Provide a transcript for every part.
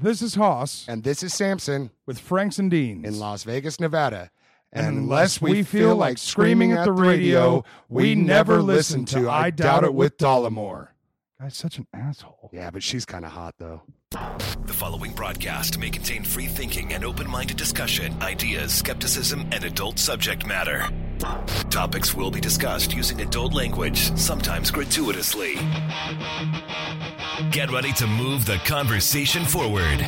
This is Haas And this is Samson with Franks and Deans. in Las Vegas, Nevada. And unless we feel like screaming at the radio, we never listen to I Doubt It with Dollemore. Guy's such an asshole. Yeah, but she's kind of hot though. The following broadcast may contain free thinking and open minded discussion, ideas, skepticism, and adult subject matter. Topics will be discussed using adult language, sometimes gratuitously. Get ready to move the conversation forward.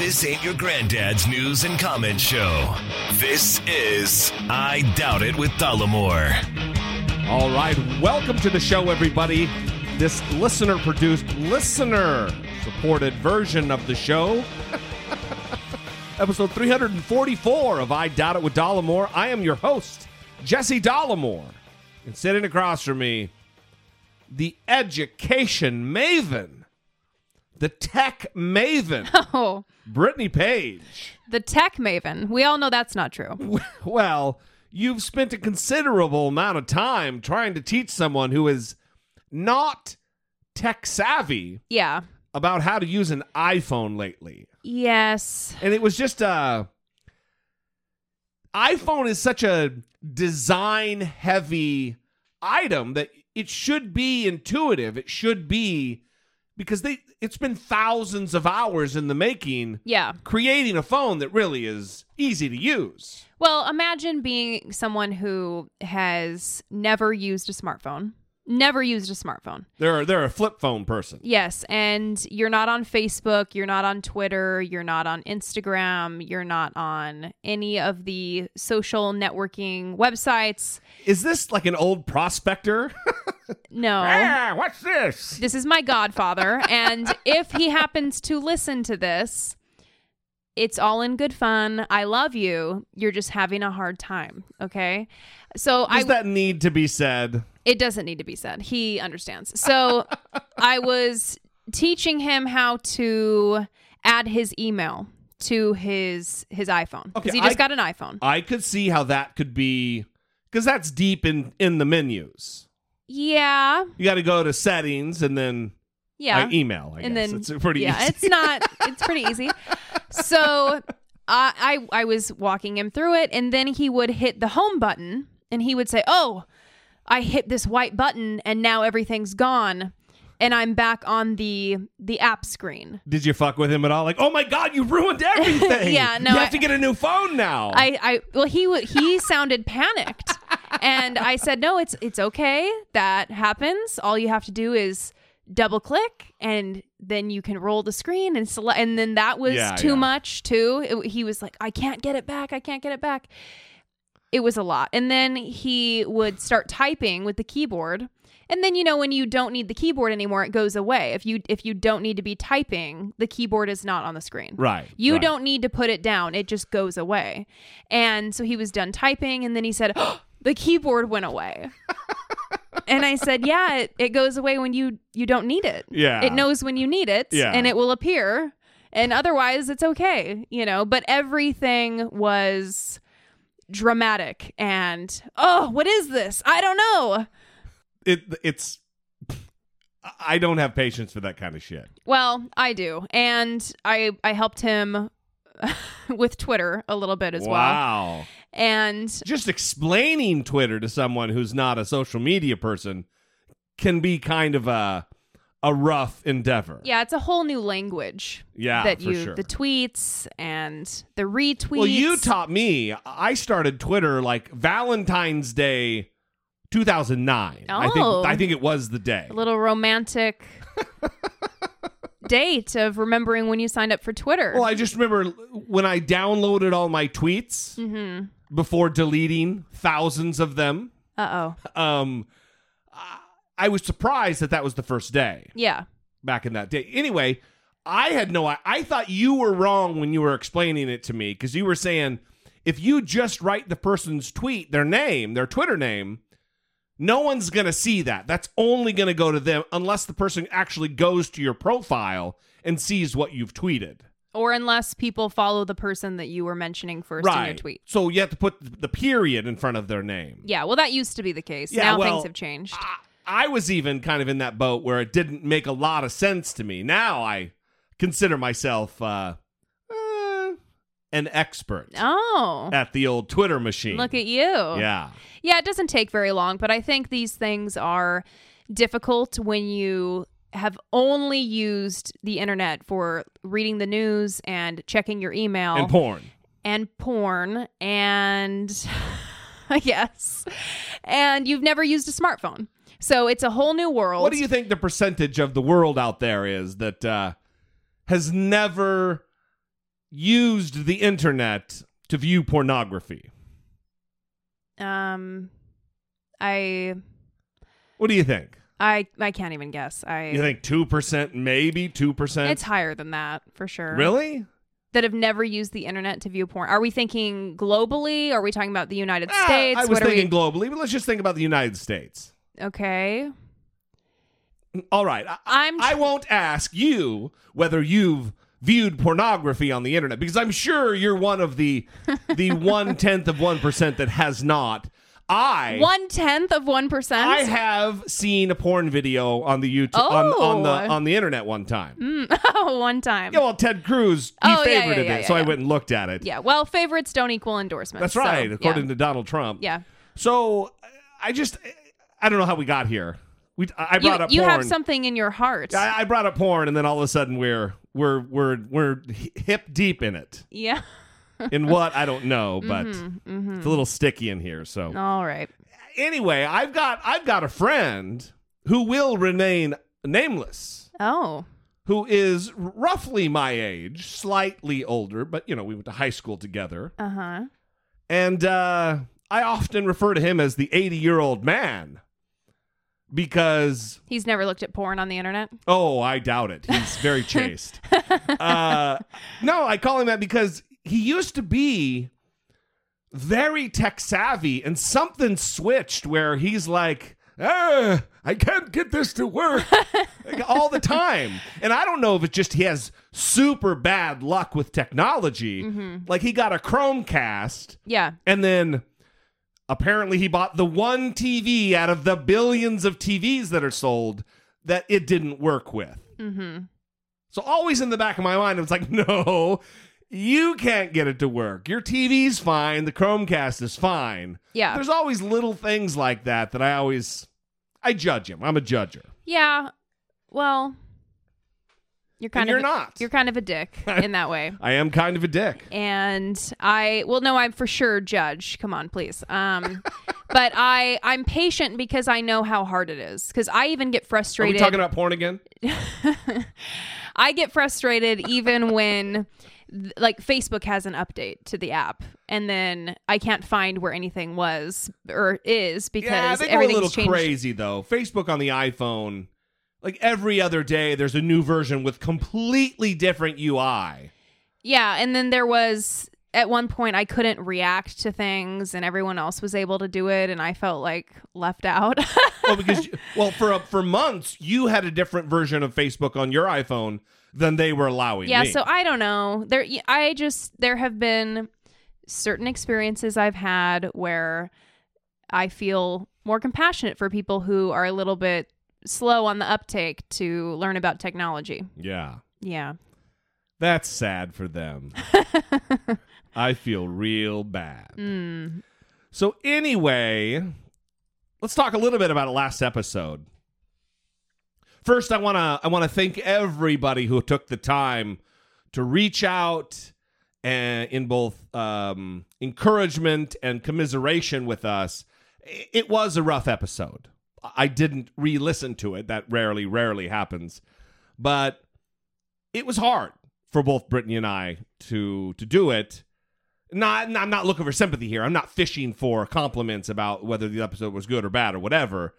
This ain't your granddad's news and comment show. This is I Doubt It with Dollemore. All right, welcome to the show, everybody. This listener produced, listener supported version of the show. Episode 344 of I Doubt It with Dollemore. I am your host, Jesse Dollemore. And sitting across from me, the education maven, the tech maven, Oh, Brittany Page. the tech maven. We all know that's not true. Well, you've spent a considerable amount of time trying to teach someone who is not tech savvy Yeah. about how to use an iPhone lately. Yes. And it was just uh iPhone is such a design heavy item that it should be intuitive. It should be because they it's been thousands of hours in the making Yeah. creating a phone that really is easy to use. Well, imagine being someone who has never used a smartphone. Never used a smartphone. They're they're a flip phone person. Yes, and you're not on Facebook, you're not on Twitter, you're not on Instagram, you're not on any of the social networking websites. Is this like an old prospector? No. ah, what's this? This is my godfather, and if he happens to listen to this, it's all in good fun. I love you. You're just having a hard time, okay? So I Does that need to be said? it doesn't need to be said. He understands. So I was teaching him how to add his email to his his iPhone Okay, because he just I- got an iPhone. I could see how that could be because that's deep in in the menus. Yeah, You got to go to settings and then yeah. uh, email. I and guess then it's pretty yeah easy. it's not it's pretty easy so I, I i was walking him through it and then he would hit the home button and he would say oh i hit this white button and now everything's gone and i'm back on the the app screen Did you fuck with him at all? Like, oh my god, you ruined everything. Yeah, no, you have I- to get a new phone now. I, I well he he sounded panicked and I said no it's it's okay that happens all you have to do is double click and then you can roll the screen and select and then that was Yeah, too yeah. much too It- he was like I can't get it back I can't get it back it was a lot and then he would start typing with the keyboard and then you know when you don't need the keyboard anymore it goes away if you if you don't need to be typing the keyboard is not on the screen right. you right. don't need to put it down. It just goes away. And so he was done typing and then he said, oh, the keyboard went away. and I said, yeah, it, it goes away when you you don't need it. Yeah. It knows when you need it Yeah. and it will appear. And otherwise it's okay, you know, but everything was dramatic and oh, what is this? I don't know. It it's. I don't have patience for that kind of shit. Well, I do. And I I helped him with Twitter a little bit as well. wow. And Just explaining Twitter to someone who's not a social media person can be kind of a a rough endeavor. Yeah, it's a whole new language. Yeah, that for you sure. the tweets and the retweets. Well, you taught me. I started Twitter like Valentine's Day, 2009. I Oh. think I think it was the day. a little romantic date of remembering when you signed up for Twitter. Well, I just remember when I downloaded all my tweets Mm-hmm. before deleting thousands of them. uh oh. Um, I- was surprised that that was the first day Yeah. back in that day. Anyway, I had no I, I thought you were wrong when you were explaining it to me because you were saying if you just write the person's tweet, their name, their Twitter name, no one's going to see that. That's only going to go to them unless the person actually goes to your profile and sees what you've tweeted. Or unless people follow the person that you were mentioning first in your tweet. So you have to put the period in front of their name. Yeah, well, that used to be the case. Yeah, now well, things have changed. I, I was even kind of in that boat where it didn't make a lot of sense to me. Now I consider myself uh, uh, an expert oh, at the old Twitter machine. look at you. yeah. Yeah, it doesn't take very long, but I think these things are difficult when you have only used the internet for reading the news and checking your email And porn. and porn and I guess and you've never used a smartphone. So it's a whole new world. What do you think the percentage of the world out there is that uh, has never used the internet to view pornography? um I What do you think? I I can't even guess. I You think 2%, maybe 2%? it's higher than that for sure. Really? that have never used the internet to view porn. Are we thinking globally? Are we talking about the United Ah, States? I was what thinking globally, but let's just think about the United States. Okay. All right. I, I'm I won't ask you whether you've viewed pornography on the internet because I'm sure you're one of the the one tenth of one percent that has not. I one tenth of one percent. I have seen a porn video on the YouTube on, on the Oh. on the internet one time. Mm, oh, one time. Yeah, well, Ted Cruz he Oh, favorited yeah, yeah, it, so yeah, I went and looked at it. Yeah. Well, favorites don't equal endorsements. That's so, right, yeah. according to Donald Trump. Yeah. So I just I don't know how we got here. We I You, brought up porn. you porn. have something in your heart. I, I brought up porn, and then all of a sudden we're we're we're we're hip deep in it. yeah. In what I don't know, but Mm-hmm, it's a little sticky in here. So All right. anyway, I've got I've got a friend who will remain nameless, Oh. who is roughly my age, slightly older, but you know we went to high school together, Uh huh. and uh, I often refer to him as the eighty-year-old man because He's never looked at porn on the internet. Oh, I doubt it. He's very chaste. uh, no, I call him that because he used to be very tech savvy, and something switched where he's like, ah, I can't get this to work Like, all the time. And I don't know if it's just he has super bad luck with technology. Like he got a Chromecast Yeah. and then apparently he bought the one TV out of the billions of TVs that are sold that it didn't work with. Mm-hmm. So always in the back of my mind, it's like, no, you can't get it to work. Your TV's fine. The Chromecast is fine. Yeah. There's always little things like that that I always, I judge him. I'm a judger. Yeah. Well, you're kind you're of not. You're kind of a dick in that way. I am kind of a dick. and I well no I'm for sure judge come on please um but I I'm patient because I know how hard it is because I even get frustrated. Are we talking about porn again? I get frustrated even when like Facebook has an update to the app and then I can't find where anything was or is because yeah, they go a little changed crazy though. Facebook on the iPhone, like every other day, there's a new version with completely different UI. Yeah, and then there was at one point I couldn't react to things and everyone else was able to do it and I felt like left out. Well, because well, for a, for months you had a different version of Facebook on your iPhone than they were allowing. yeah, me. so I don't know. There I just there have been certain experiences I've had where I feel more compassionate for people who are a little bit slow on the uptake to learn about technology. yeah, Yeah. that's sad for them. I feel real bad. Mm. So anyway, let's talk a little bit about last episode. First, I want to I want to thank everybody who took the time to reach out and in both um, encouragement and commiseration with us. It was a rough episode. I didn't re-listen to it. That rarely, rarely happens, but it was hard for both Brittany and I to to do it. Not, I'm not looking for sympathy here. I'm not fishing for compliments about whether the episode was good or bad or whatever.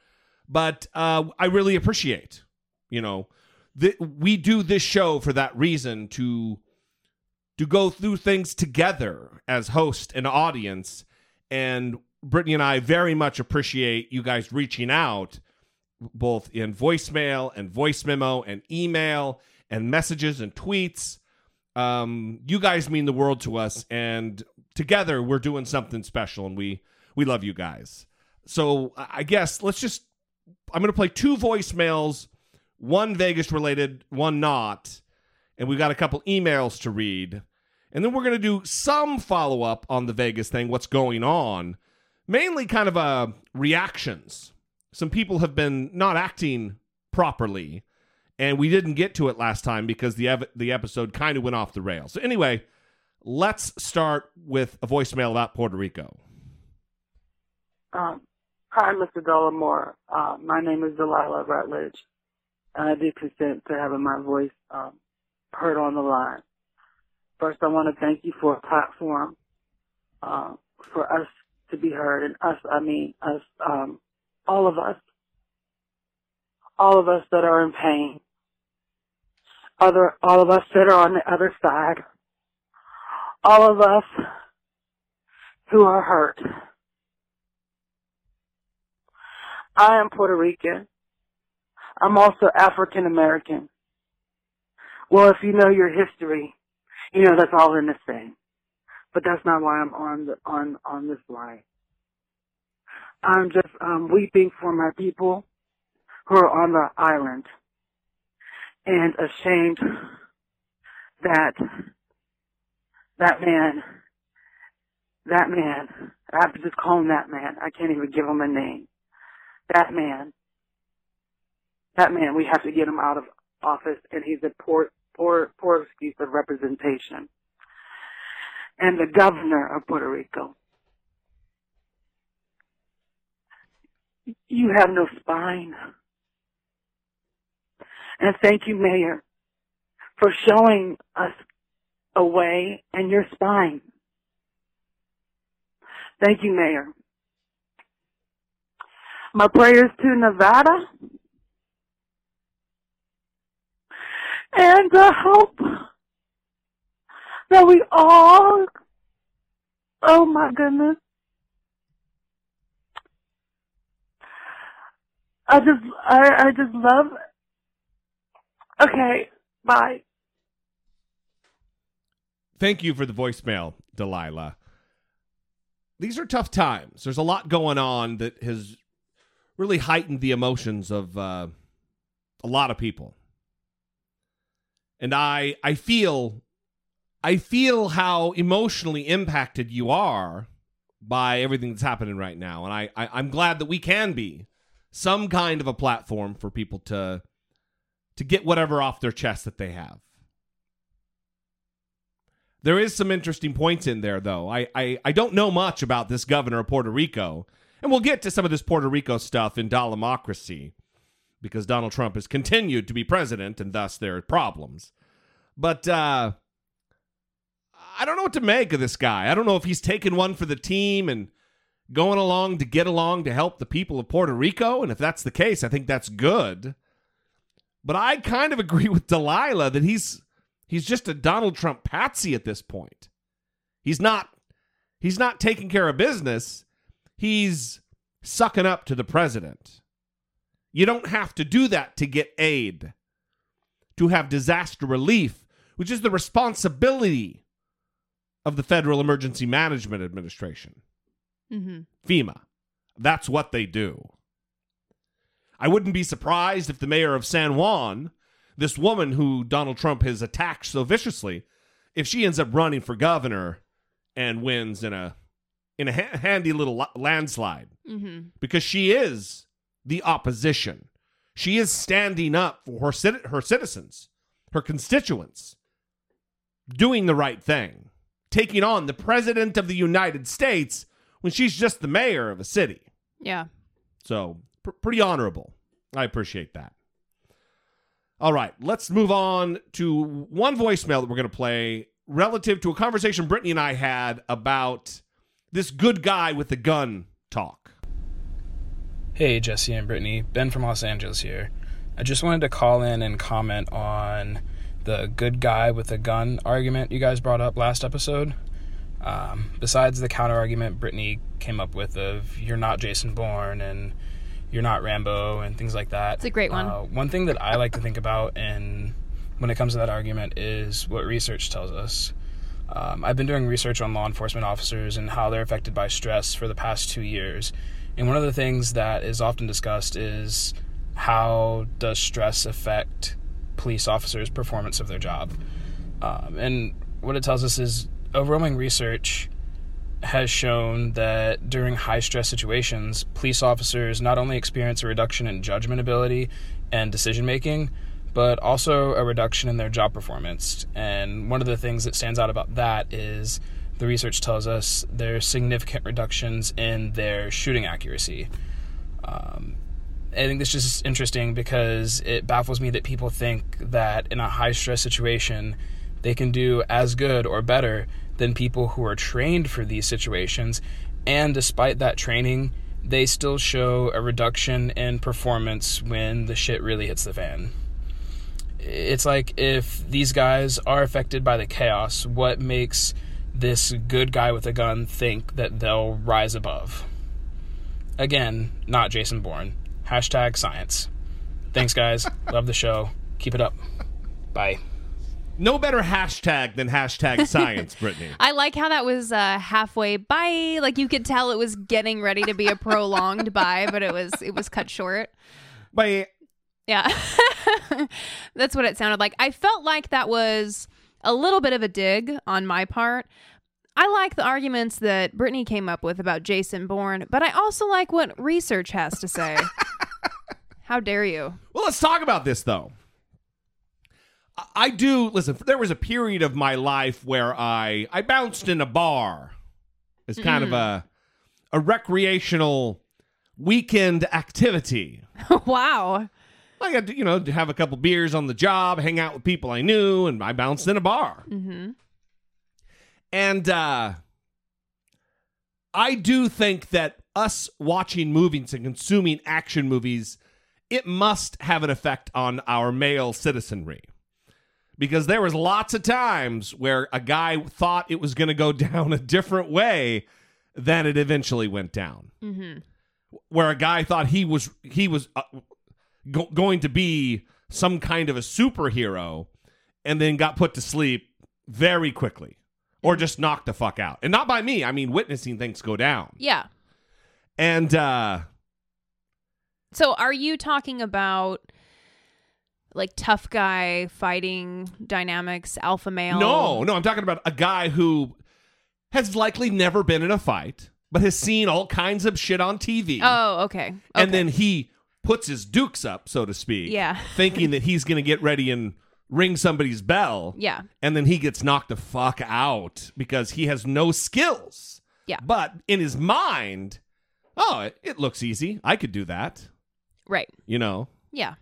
But uh, I really appreciate, you know, that we do this show for that reason to to go through things together as host and audience. And Brittany and I very much appreciate you guys reaching out, both in voicemail and voice memo and email and messages and tweets. Um, you guys mean the world to us, and together we're doing something special, and we we love you guys. So I guess let's just I'm going to play two voicemails, one Vegas related, one not, and we've got a couple emails to read. And then we're going to do some follow up on the Vegas thing, what's going on, mainly kind of uh, reactions. Some people have been not acting properly, and we didn't get to it last time because the ev- the episode kind of went off the rails. So anyway, let's start with a voicemail about Puerto Rico. Um, hi, Mr. Dollemore. Uh, my name is Delilah Rutledge, and I do consent to having my voice um, heard on the line. First, I want to thank you for a platform uh, for us to be heard, and us, I mean us, um, all of us, all of us that are in pain, other, all of us that are on the other side, all of us who are hurt. I am Puerto Rican. I'm also African American. Well, if you know your history, you know that's all in the same. But that's not why I'm on the, on on this line. I'm just um, weeping for my people who are on the island and ashamed that that man, that man, I have to just call him that man. I can't even give him a name. That man, that man, we have to get him out of office, and he's a poor, poor, poor excuse of representation. And the governor of Puerto Rico, you have no spine. And thank you, Mayor, for showing us a way and your spine. Thank you, Mayor. My prayers to Nevada. And the hope that we all, oh my goodness. I just, I, I just love, okay, bye. Thank you for the voicemail, Delilah. These are tough times. There's a lot going on that has really heightened the emotions of uh, a lot of people. And I I feel I feel how emotionally impacted you are by everything that's happening right now. And I, I I'm glad that we can be some kind of a platform for people to to get whatever off their chest that they have. There is some interesting points in there, though. I, I, I don't know much about this governor of Puerto Rico, and we'll get to some of this Puerto Rico stuff in Dollemocracy because Donald Trump has continued to be president, and thus there are problems. But uh, I don't know what to make of this guy. I don't know if he's taking one for the team and going along to get along to help the people of Puerto Rico. And if that's the case, I think that's good. But I kind of agree with Delilah that he's he's just a Donald Trump patsy at this point. He's not he's not taking care of business. He's sucking up to the president. You don't have to do that to get aid, to have disaster relief, which is the responsibility of the Federal Emergency Management Administration, Mm-hmm. FEMA. That's what they do. I wouldn't be surprised if the mayor of San Juan, this woman who Donald Trump has attacked so viciously, if she ends up running for governor and wins in a in a ha- handy little la- landslide Mm-hmm. because she is the opposition. She is standing up for her her citizens, her constituents, doing the right thing, taking on the president of the United States when she's just the mayor of a city. Yeah. So, pr- pretty honorable. I appreciate that. All right, let's move on to one voicemail that we're going to play relative to a conversation Brittany and I had about this good guy with the gun talk. Hey, Jesse and Brittany. Ben from Los Angeles here. I just wanted to call in and comment on the good guy with a gun argument you guys brought up last episode. Um, besides the counter argument Brittany came up with of you're not Jason Bourne and you're not Rambo and things like that. It's a great one. Uh, one thing that I like to think about and when it comes to that argument is what research tells us. Um, I've been doing research on law enforcement officers and how they're affected by stress for the past two years. And one of the things that is often discussed is how does stress affect police officers' performance of their job? Um, and what it tells us is overwhelming research has shown that during high stress situations, police officers not only experience a reduction in judgment ability and decision making, but also a reduction in their job performance. And one of the things that stands out about that is the research tells us there's significant reductions in their shooting accuracy. Um, I think this is just interesting because it baffles me that people think that in a high stress situation, they can do as good or better than people who are trained for these situations. And despite that training, they still show a reduction in performance when the shit really hits the fan. It's like if these guys are affected by the chaos, what makes this good guy with a gun think that they'll rise above? Again, not Jason Bourne. Hashtag science. Thanks, guys. Love the show. Keep it up. Bye. No better hashtag than hashtag science, Brittany. I like how that was uh, halfway by. Like you could tell it was getting ready to be a prolonged by, but it was it was cut short. But Yeah. That's what it sounded like. I felt like that was a little bit of a dig on my part. I like the arguments that Brittany came up with about Jason Bourne, but I also like what research has to say. How dare you? Well, let's talk about this though. I- do listen. There was a period of my life where I I bounced in a bar as kind of a a recreational weekend activity. wow. I got to you know to have a couple beers on the job, hang out with people I knew, and I bounced in a bar. Mm-hmm. And uh, I do think that us watching movies and consuming action movies, it must have an effect on our male citizenry. Because there was lots of times where a guy thought it was going to go down a different way than it eventually went down. Mm-hmm. Where a guy thought he was he was uh, go- going to be some kind of a superhero, and then got put to sleep very quickly, or just knocked the fuck out. And not by me. I mean, witnessing things go down. Yeah. And uh, So are you talking about like tough guy fighting dynamics, alpha male? no, no, I'm talking about a guy who has likely never been in a fight, but has seen all kinds of shit on TV. Oh, okay. and then he puts his dukes up, so to speak. Yeah. thinking that he's going to get ready and ring somebody's bell. Yeah. And then he gets knocked the fuck out because he has no skills. Yeah. But in his mind, oh, it, it looks easy. I could do that, Right. you know? Yeah.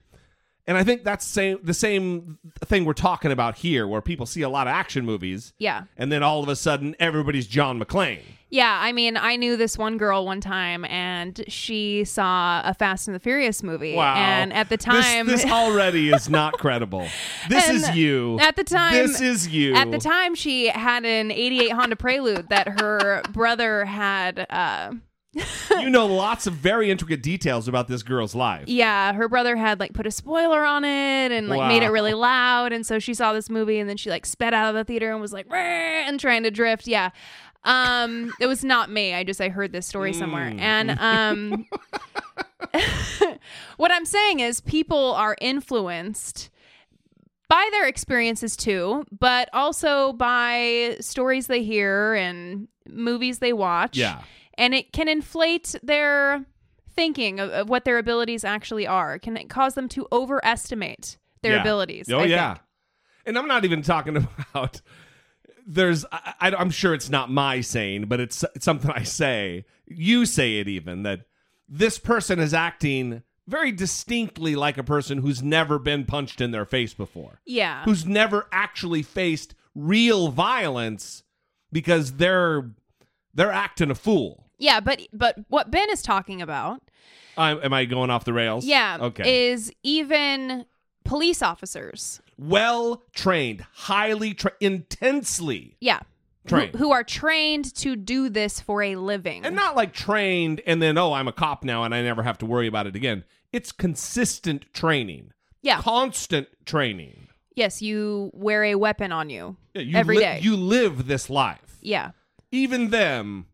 And I think that's same, the same thing we're talking about here, where people see a lot of action movies, Yeah. and then all of a sudden everybody's John McClane. Yeah, I mean, I knew this one girl one time, and she saw a Fast and the Furious movie. Wow. And at the time, this, already is not credible. This is you. At the time, this is you. At the time, she had an '88 Honda Prelude that her brother had. Uh, you know lots of very intricate details about this girl's life. yeah, her brother had like put a spoiler on it and like made it really loud, and so she saw this movie, and then she like sped out of the theater and was like, and trying to drift. Yeah. Um, it was not me. I just I heard this story somewhere, Mm. and um, what I'm saying is people are influenced by their experiences too, but also by stories they hear and movies they watch. Yeah. And it can inflate their thinking of, of what their abilities actually are. It can cause them to overestimate their Yeah. abilities. Oh I yeah, think. and I'm not even talking about. There's, I, I, I'm sure it's not my saying, but it's, it's something I say. You say it even that this person is acting very distinctly like a person who's never been punched in their face before, Yeah. who's never actually faced real violence because they're they're acting a fool. Yeah, but but what Ben is talking about, I'm, am I going off the rails? yeah, Okay. is even police officers, well trained, highly tra- intensely yeah, who, who are trained to do this for a living. and not like trained and then oh I'm a cop now and I never have to worry about it again. It's consistent training. Yeah. Constant training. yes, you wear a weapon on you Yeah, you every li- day. You live this life. yeah, Even them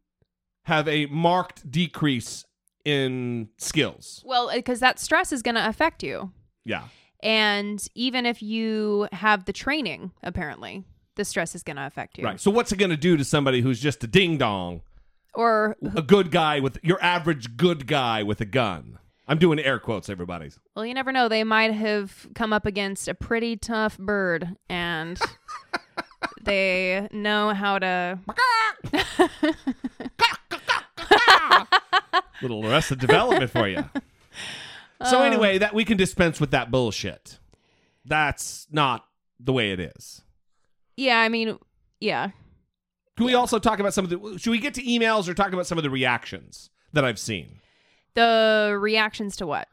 have a marked decrease in skills. well, because that stress is going to affect you, Yeah. And even if you have the training, apparently, the stress is going to affect you. Right. So what's it going to do to somebody who's just a ding dong, Or a good guy with your average good guy with a gun? I'm doing air quotes, everybody's. Well, you never know. They might have come up against a pretty tough bird and they know how to. Little arrested development for you. So uh. anyway, that we can dispense with that bullshit. That's not the way it is. Yeah, I mean, yeah. Can we also talk about some of the? Should we get to emails or talk about some of the reactions that I've seen? The reactions to what?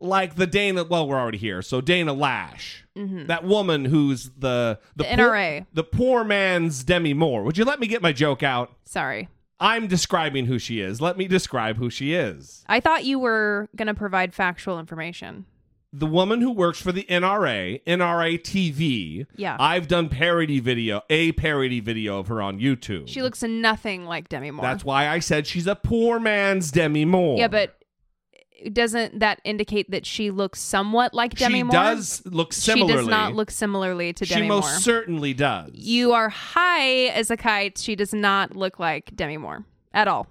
Like the Dana. Well, we're already here. So Dana Loesch, mm-hmm. that woman who's the the, The poor- NRA. the poor man's Demi Moore. Would you let me get my joke out? Sorry. I'm describing who she is. Let me describe who she is. I thought you were going to provide factual information. The woman who works for the NRA, NRA TV. Yeah. I've done parody video, a parody video of her on YouTube. She looks nothing like Demi Moore. That's why I said she's a poor man's Demi Moore. Yeah, but doesn't that indicate that she looks somewhat like Demi she Moore? does look similarly. She does not look similarly to Demi Moore. She most certainly does. you are high as a kite. She does not look like Demi Moore at all.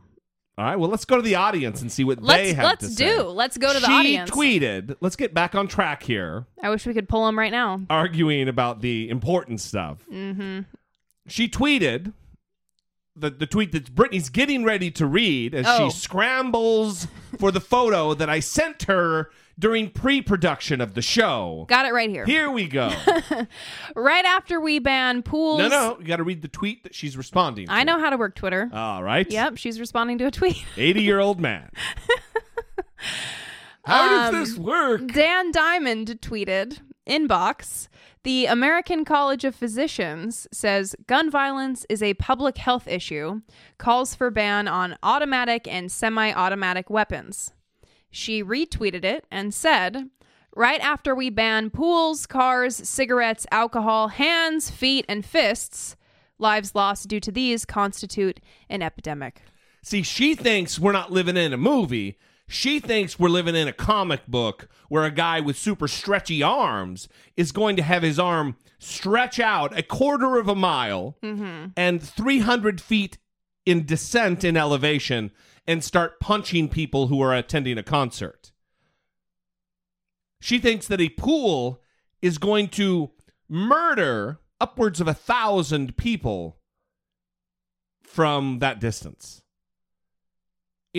All right. Well, let's go to the audience and see what they Let's have let's to say. Let's do. Let's go to the she audience. She tweeted. Let's get back on track here. I wish we could pull them right now. arguing about the important stuff. Mm-hmm. She tweeted the, the tweet that Brittany's getting ready to read as Oh. she scrambles for the photo that I sent her during pre production of the show. Got it right here. Here we go. Right after we ban pools. no, no, you got to read the tweet that she's responding to. I know how to work Twitter. All right. Yep, she's responding to a tweet. 80 year old man. How Um, does this work? Dan Diamond tweeted inbox the American College of Physicians says gun violence is a public health issue, calls for ban on automatic and semi automatic weapons. She retweeted it and said, Right after we ban pools, cars, cigarettes, alcohol, hands, feet, and fists, lives lost due to these constitute an epidemic. See, she thinks we're not living in a movie. She thinks we're living in a comic book where a guy with super stretchy arms is going to have his arm stretch out a quarter of a mile mm-hmm. and 300 feet in descent in elevation and start punching people who are attending a concert. She thinks that a pool is going to murder upwards of a thousand people from that distance.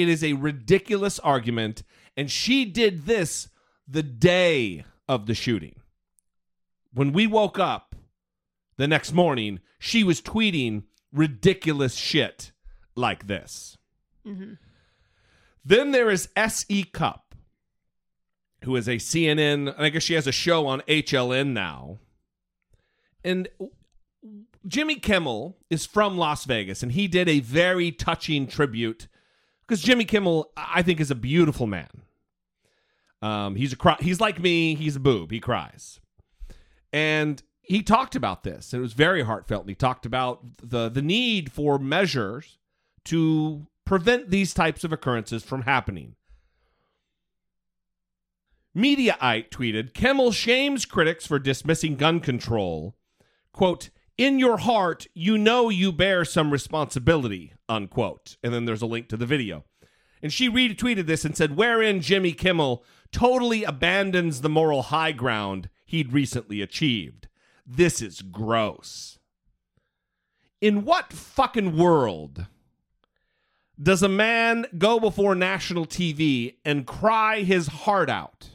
It is a ridiculous argument, and she did this the day of the shooting. When we woke up the next morning, she was tweeting ridiculous shit like this. Mm-hmm. Then there is S.E. Cupp, who is a CNN, and I guess she has a show on HLN now. And Jimmy Kimmel is from Las Vegas, and he did a very touching tribute because Jimmy Kimmel, I think, is a beautiful man. Um, he's a cry- he's like me. He's a boob. He cries, and he talked about this. And it was very heartfelt. And he talked about the the need for measures to prevent these types of occurrences from happening. Mediaite tweeted, Kimmel shames critics for dismissing gun control. Quote, in your heart, you know you bear some responsibility, unquote. And then there's a link to the video. And she retweeted this and said, wherein Jimmy Kimmel totally abandons the moral high ground he'd recently achieved. This is gross. In what fucking world does a man go before national TV and cry his heart out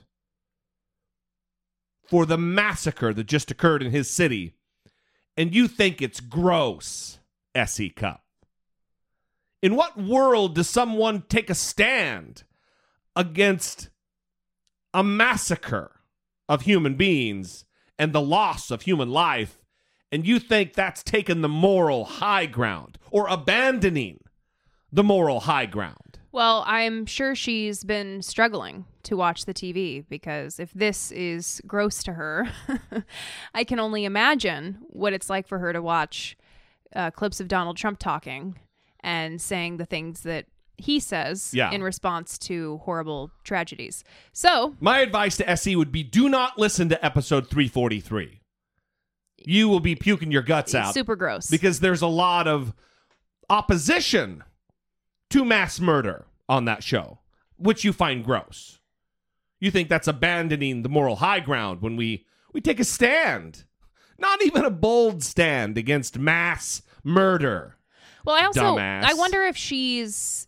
for the massacre that just occurred in his city, and you think it's gross, SE Cupp? In what world does someone take a stand against a massacre of human beings and the loss of human life, and you think that's taken the moral high ground or abandoning the moral high ground? Well, I'm sure she's been struggling to watch the TV because if this is gross to her, I can only imagine what it's like for her to watch uh, clips of Donald Trump talking and saying the things that he says Yeah. in response to horrible tragedies. So, My advice to SE would be do not listen to episode 343. You will be puking your guts out. super gross. because there's a lot of opposition to mass murder on that show, which you find gross. You think that's abandoning the moral high ground when we we take a stand, not even a bold stand against mass murder. Well, I also Dumbass. I wonder if she's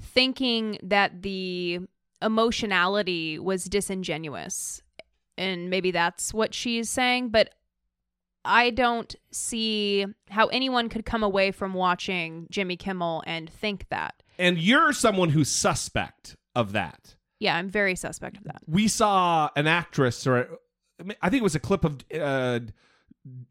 thinking that the emotionality was disingenuous. And maybe that's what she's saying, but I don't see how anyone could come away from watching Jimmy Kimmel and think that. And you're someone who's suspect of that. Yeah, I'm very suspect of that. we saw an actress, or I think it was a clip of uh,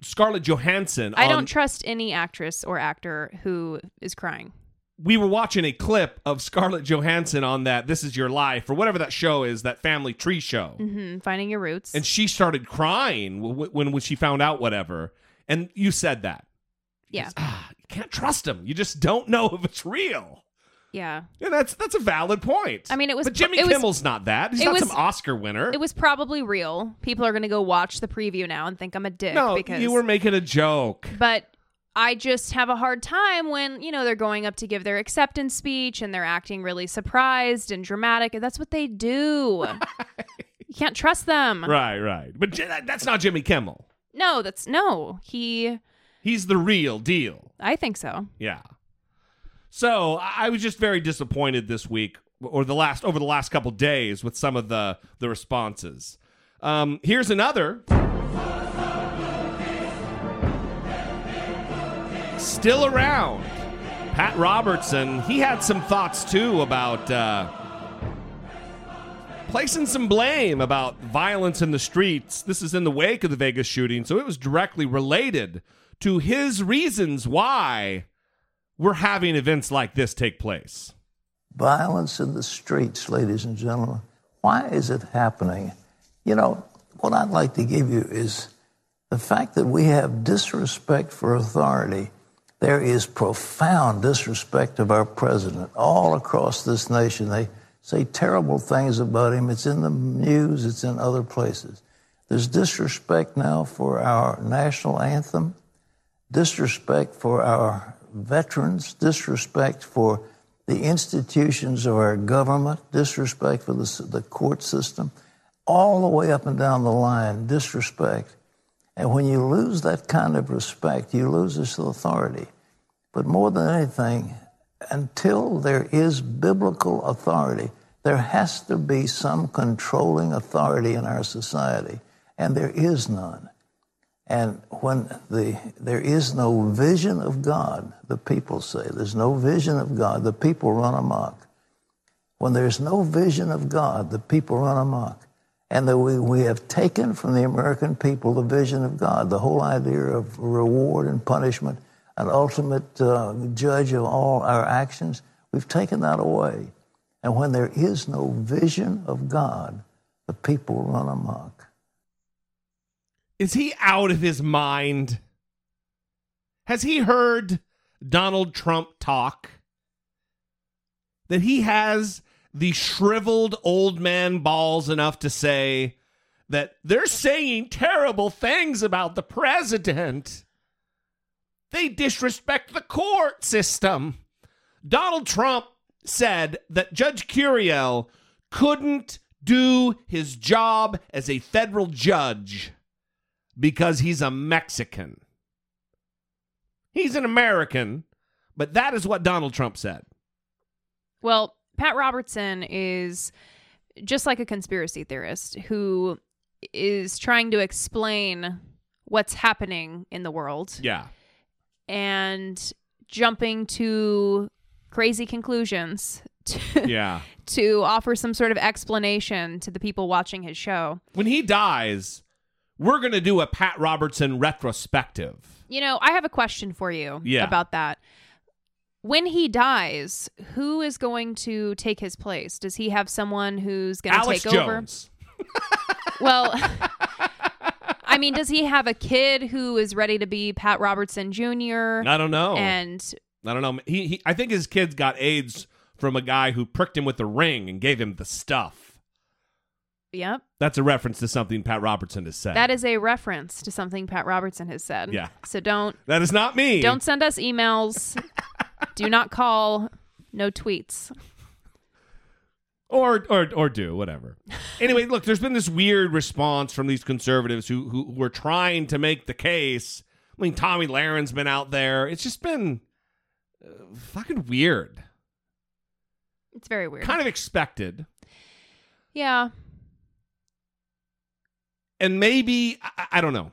Scarlett Johansson. I on- don't trust any actress or actor who is crying. we were watching a clip of Scarlett Johansson on that This Is Your Life or whatever that show is, that family tree show. hmm Finding your roots. And she started crying when when she found out whatever. And you said that. yeah, Ah, you can't trust him. You just don't know if it's real. Yeah. Yeah, that's that's a valid point. I mean, it was But Jimmy it was- Kimmel's not that. He's it not was- some Oscar winner. It was probably real. People are going to go watch the preview now and think I'm a dick no, because you were making a joke. but I just have a hard time when, you know, they're going up to give their acceptance speech and they're acting really surprised and dramatic. And that's what they do. you can't trust them. Right, right. But J- that- that's not Jimmy Kimmel. No, that's no. He, He's the real deal. I think so. Yeah. So I was just very disappointed this week, or the last over the last couple days, with some of the the responses. Um, here's another. Still around, Pat Robertson. He had some thoughts too about uh, placing some blame about violence in the streets. This is in the wake of the Vegas shooting, so it was directly related to his reasons why we're having events like this take place. Violence in the streets, ladies and gentlemen. Why is it happening? You know, what I'd like to give you is the fact that we have disrespect for authority. There is profound disrespect of our president all across this nation. They say terrible things about him. It's in the news, it's in other places. There's disrespect now for our national anthem, disrespect for our veterans, disrespect for the institutions of our government, disrespect for the, the court system, all the way up and down the line, disrespect. And when you lose that kind of respect, you lose this authority. But more than anything, until there is biblical authority, there has to be some controlling authority in our society, and there is none. And when the, there is no vision of God, the people say, there's no vision of God, the people run amok. When there's no vision of God, the people run amok. And that we, we have taken from the American people the vision of God, the whole idea of reward and punishment, an ultimate uh, judge of all our actions. We've taken that away. And when there is no vision of God, the people run amok. Is he out of his mind? Has he heard Donald Trump talk? That he has the shriveled old man balls enough to say that they're saying terrible things about the president. They disrespect the court system. Donald Trump said that Judge Curiel couldn't do his job as a federal judge because he's a Mexican. He's an American, but that is what Donald Trump said. Well, Pat Robertson is just like a conspiracy theorist who is trying to explain what's happening in the world Yeah. and jumping to crazy conclusions to, Yeah. to offer some sort of explanation to the people watching his show. When he dies, we're going to do a Pat Robertson retrospective. You know, I have a question for you Yeah. about that. When he dies, who is going to take his place? Does he have someone who's going to take over? Well, I mean, does he have a kid who is ready to be Pat Robertson Jr.? I don't know. And I don't know. He, he I think his kids got AIDS from a guy who pricked him with a ring and gave him the stuff. Yep, That's a reference to something Pat Robertson has said. that is a reference to something Pat Robertson has said. Yeah. So don't that is not me. don't send us emails. Do not call. No tweets. or or or do whatever. anyway, look, there's been this weird response from these conservatives who who were trying to make the case. I mean, Tomi Lahren's been out there. It's just been uh, fucking weird. It's very weird. Kind of expected. yeah. And maybe I, I don't know.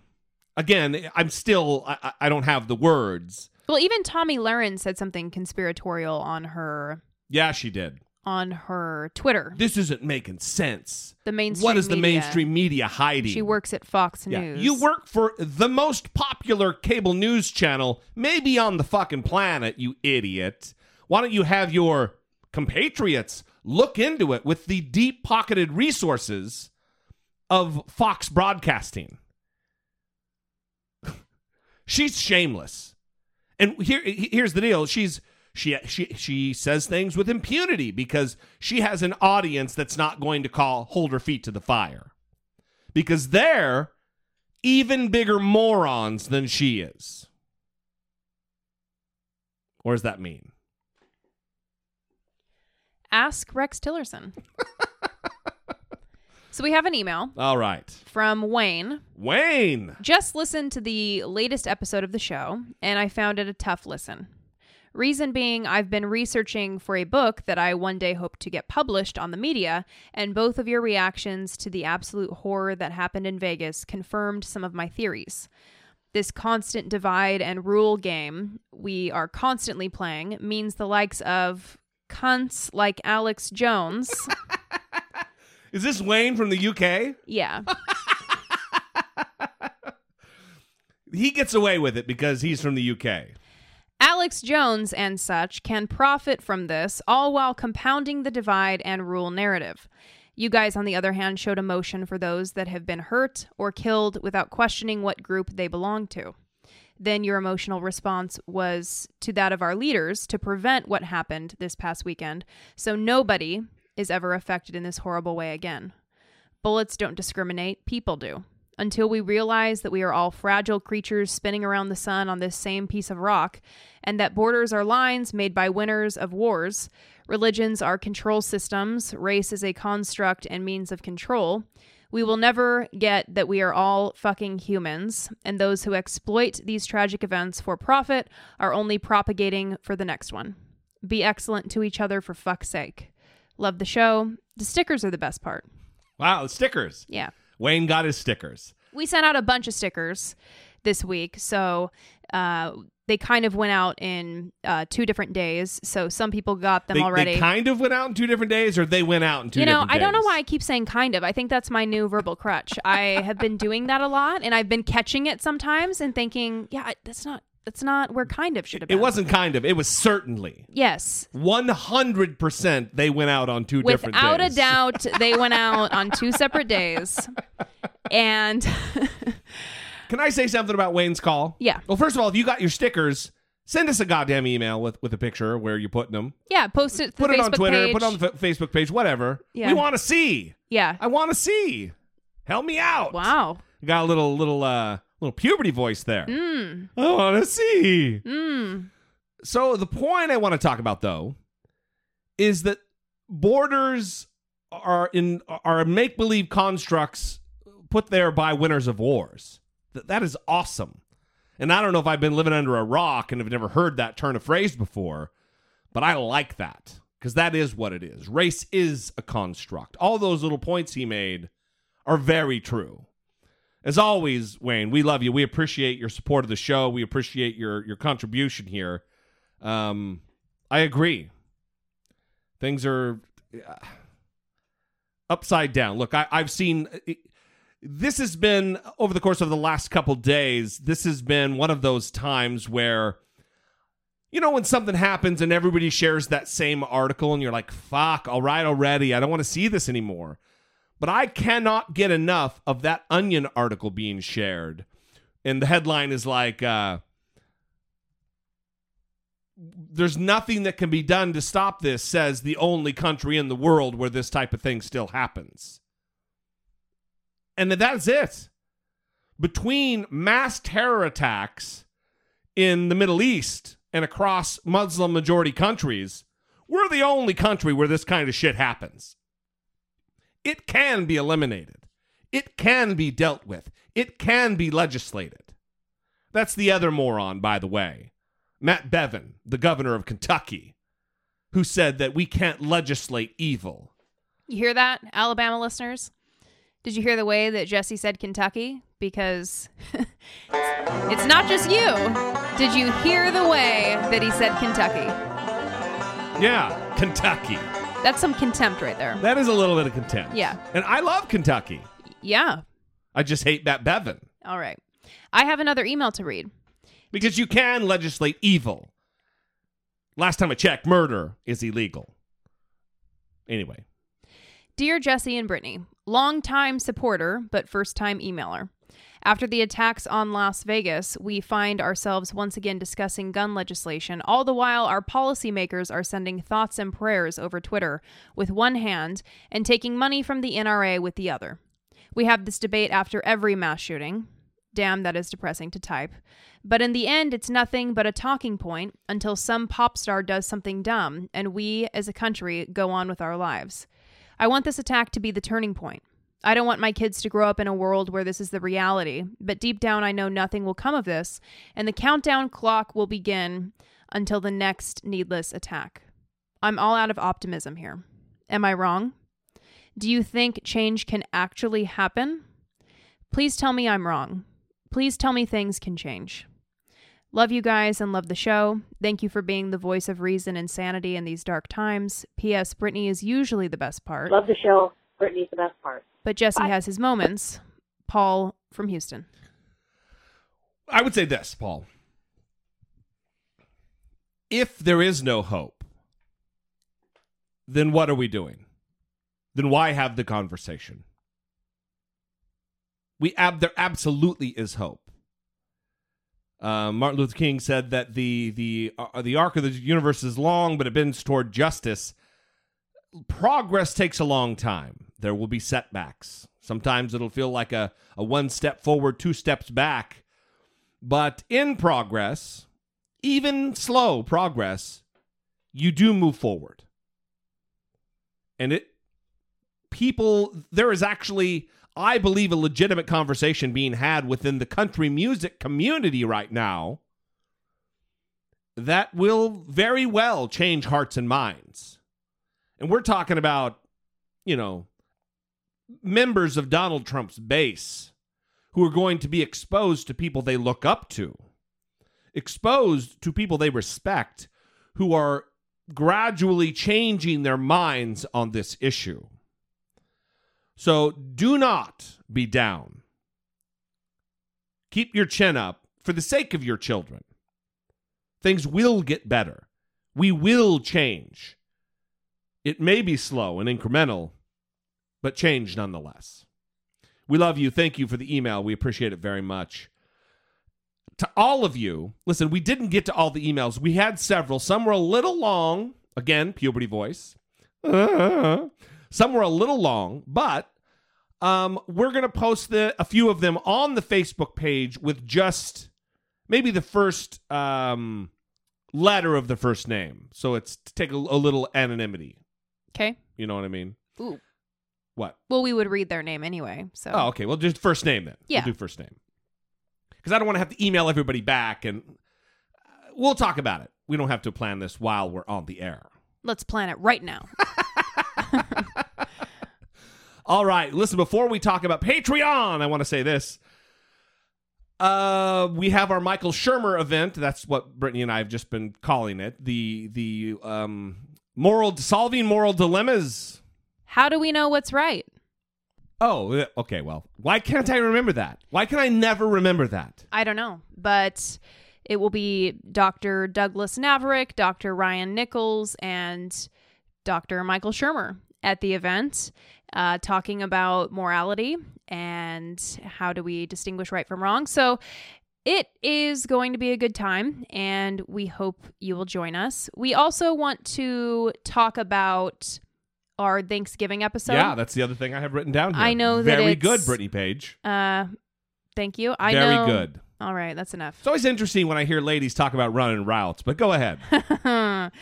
Again, I'm still I, I- don't have the words. Well, even Tomi Lahren said something conspiratorial on her Yeah, she did. on her Twitter. This isn't making sense. The mainstream. what is the mainstream media hiding? She works at Fox Yeah, News. you work for the most popular cable news channel, maybe on the fucking planet, you idiot. Why don't you have your compatriots look into it with the deep pocketed resources of Fox Broadcasting? She's shameless. And here here's the deal. She's she she she says things with impunity because she has an audience that's not going to call hold her feet to the fire. Because they're even bigger morons than she is. What does that mean? Ask Rex Tillerson. so we have an email All right. from Wayne. Wayne. Just listened to the latest episode of the show, and I found it a tough listen. Reason being, I've been researching for a book that I one day hope to get published on the media, and both of your reactions to the absolute horror that happened in Vegas confirmed some of my theories. This constant divide and rule game we are constantly playing means the likes of cunts like Alex Jones. Is this Wayne from the UK? yeah. He gets away with it because he's from the UK. Alex Jones and such can profit from this, all while compounding the divide and rule narrative. You guys, on the other hand, showed emotion for those that have been hurt or killed without questioning what group they belong to. Then your emotional response was to that of our leaders to prevent what happened this past weekend, so nobody is ever affected in this horrible way again. Bullets don't discriminate, people do. Until we realize that we are all fragile creatures spinning around the sun on this same piece of rock, and that borders are lines made by winners of wars, religions are control systems, race is a construct and means of control, we will never get that we are all fucking humans, and those who exploit these tragic events for profit are only propagating for the next one. Be excellent to each other for fuck's sake. Love the show. The stickers are the best part. Wow, the stickers. Yeah. Wayne got his stickers. We sent out a bunch of stickers this week. So uh, they kind of went out in uh, two different days. So some people got them They, already. they kind of went out in two different days, or they went out in two you know, I don't know why I keep saying kind of. I think that's my new verbal crutch. I have been doing that a lot, and I've been catching it sometimes and thinking, yeah, that's not that's not where kind of should have been. It wasn't kind of. It was certainly. Yes. 100% they went out on two different days. Without a doubt, they went out on two separate days. And Can I say something about Wayne's call? Yeah. Well, first of all, if you got your stickers, send us a goddamn email with, with a picture where you're putting them. yeah, post it Put it Facebook on Twitter, page. put it on the f- Facebook page, whatever. Yeah. We want to see. yeah. I want to see. Help me out. Wow. Got a little little uh little puberty voice there. Mm. I want to see. Mm. So the point I want to talk about though is that borders are in are make believe constructs put there by winners of wars. That that is awesome. And I don't know if I've been living under a rock and have never heard that turn of phrase before, but I like that because that is what it is. Race is a construct. All those little points he made are very true. As always, Wayne, we love you. We appreciate your support of the show. We appreciate your your contribution here. Um, I agree. Things are uh, upside down. Look, I, I've seen. This has been over the course of the last couple days. This has been one of those times where, you know, when something happens and everybody shares that same article, and you're like, "Fuck, all right, already. I don't want to see this anymore." But I cannot get enough of that Onion article being shared, and the headline is like. Uh, there's nothing that can be done to stop this, says the only country in the world where this type of thing still happens. And that's it. Between mass terror attacks in the Middle East and across Muslim majority countries, we're the only country where this kind of shit happens. It can be eliminated, it can be dealt with, it can be legislated. That's the other moron, by the way. Matt Bevin, the governor of Kentucky, who said that we can't legislate evil. You hear that, Alabama listeners? Did you hear the way that Jesse said Kentucky? Because it's not just you. Did you hear the way that he said Kentucky? Yeah, Kentucky. That's some contempt right there. That is a little bit of contempt. Yeah. And I love Kentucky. Yeah. I just hate Matt Bevin. All right. I have another email to read. Because you can legislate evil. Last time I checked, murder is illegal. Anyway. Dear Jesse and Brittany, longtime supporter, but first time emailer. After the attacks on Las Vegas, we find ourselves once again discussing gun legislation, all the while our policymakers are sending thoughts and prayers over Twitter with one hand and taking money from the NRA with the other. We have this debate after every mass shooting. Damn, that is depressing to type. But in the end, it's nothing but a talking point until some pop star does something dumb and we, as a country, go on with our lives. I want this attack to be the turning point. I don't want my kids to grow up in a world where this is the reality, but deep down I know nothing will come of this, and the countdown clock will begin until the next needless attack. I'm all out of optimism here. Am I wrong? Do you think change can actually happen? Please tell me I'm wrong. Please tell me things can change. Love you guys and love the show. Thank you for being the voice of reason and sanity in these dark times. P.S. Brittany is usually the best part. Love the show. Brittany's the best part. But Jesse has his moments. Paul from Houston. I would say this, Paul. If there is no hope, then what are we doing? Then why have the conversation? We ab- there absolutely is hope. Uh, Martin Luther King said that the the uh, the arc of the universe is long, but it bends toward justice. Progress takes a long time. There will be setbacks. Sometimes it'll feel like a, a one step forward, two steps back. But in progress, even slow progress, you do move forward. And it people there is actually I believe a legitimate conversation being had within the country music community right now that will very well change hearts and minds. And we're talking about, you know, members of Donald Trump's base who are going to be exposed to people they look up to, exposed to people they respect, who are gradually changing their minds on this issue. So do not be down. Keep your chin up for the sake of your children. Things will get better. We will change. It may be slow and incremental, but change nonetheless. We love you. Thank you for the email. We appreciate it very much. To all of you, listen, we didn't get to all the emails. We had several. Some were a little long. Again, puberty voice. Some were a little long, but um, we're going to post the, a few of them on the Facebook page with just maybe the first um, letter of the first name. So it's to take a, a little anonymity. Okay. You know what I mean? Ooh. What? Well, we would read their name anyway. So. Oh, okay. Well, just first name then. Yeah. We'll do first name. Because I don't want to have to email everybody back, and uh, we'll talk about it. We don't have to plan this while we're on the air. Let's plan it right now. All right. Listen, before we talk about Patreon, I want to say this. Uh, we have our Michael Shermer event. That's what Brittany and I have just been calling it. The the um Moral solving moral dilemmas. How do we know what's right? Oh, okay. Well, why can't I remember that? Why can I never remember that? I don't know, but it will be Dr. Douglas Navarick, Dr. Ryan Nichols, and Dr. Michael Shermer at the event, uh, talking about morality and how do we distinguish right from wrong. So it is going to be a good time, and we hope you will join us. We also want to talk about our Thanksgiving episode. yeah, that's the other thing I have written down here. I know that Very it's- good, Brittany Page. Uh, thank you. I Very know. good. All right, that's enough. It's always interesting when I hear ladies talk about running routes, but go ahead.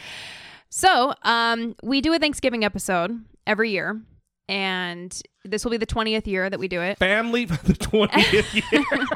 so, um, we do a Thanksgiving episode every year, and this will be the twentieth year that we do it. Family for the 20th year.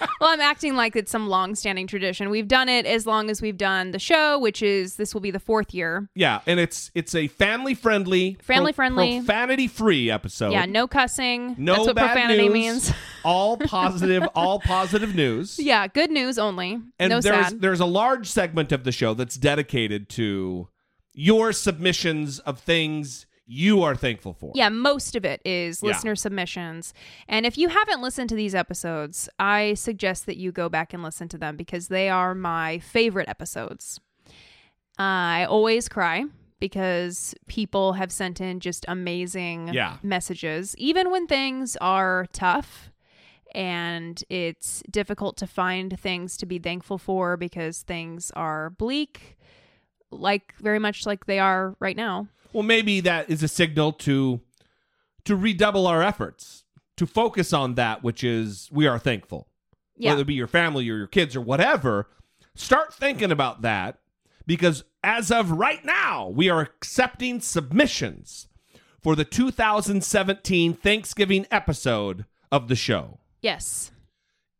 well, I'm acting like it's some long-standing tradition. We've done it as long as we've done the show, which is this will be the fourth year. yeah, and it's it's a family friendly, Family-friendly. profanity free episode. yeah, no cussing. no That's what bad profanity news, means. all positive, all positive news. yeah, good news only. And no there's sad. there's a large segment of the show that's dedicated to your submissions of things you are thankful for. Yeah, most of it is Yeah. listener submissions. And if you haven't listened to these episodes, I suggest that you go back and listen to them because they are my favorite episodes. I always cry because people have sent in just amazing Yeah. messages, even when things are tough and it's difficult to find things to be thankful for because things are bleak, like very much like they are right now. Well, maybe that is a signal to to redouble our efforts to focus on that which is we are thankful. Yeah. Whether it be your family or your kids or whatever, start thinking about that because as of right now, we are accepting submissions for the 2017 Thanksgiving episode of the show. Yes.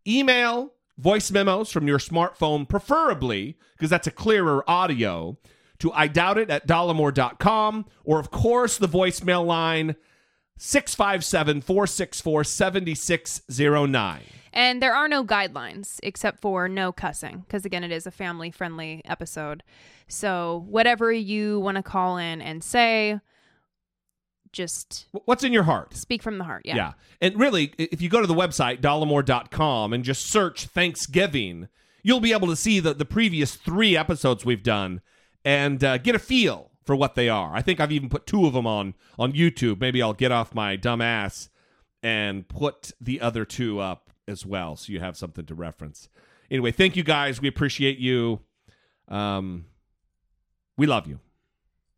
Email voice memos from your smartphone, preferably, because that's a clearer audio, to I doubt it at dollemore.com, or of course, the voicemail line 657 464 7609. And there are no guidelines except for no cussing, because again, it is a family friendly episode. So, whatever you want to call in and say, just What's in your heart? speak from the heart. Yeah. Yeah. And really, if you go to the website, dollemore.com, and just search Thanksgiving, you'll be able to see the, the previous three episodes we've done and uh, get a feel for what they are. I think I've even put two of them on, on YouTube. Maybe I'll get off my dumb ass and put the other two up as well so you have something to reference. Anyway, thank you guys. We appreciate you. Um, we love you.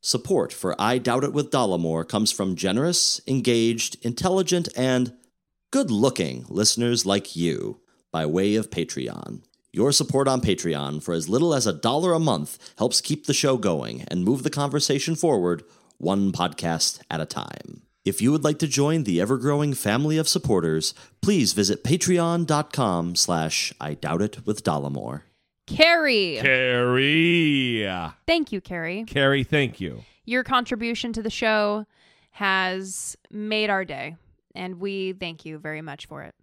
Support for I Doubt It with Dollemore comes from generous, engaged, intelligent, and good looking listeners like you by way of Patreon. Your support on Patreon for as little as a dollar a month helps keep the show going and move the conversation forward one podcast at a time. If you would like to join the ever-growing family of supporters, please visit patreon.com slash I Doubt It with Dollemore. Carrie. Carrie. Thank you, Carrie. Carrie, thank you. Your contribution to the show has made our day, and we thank you very much for it.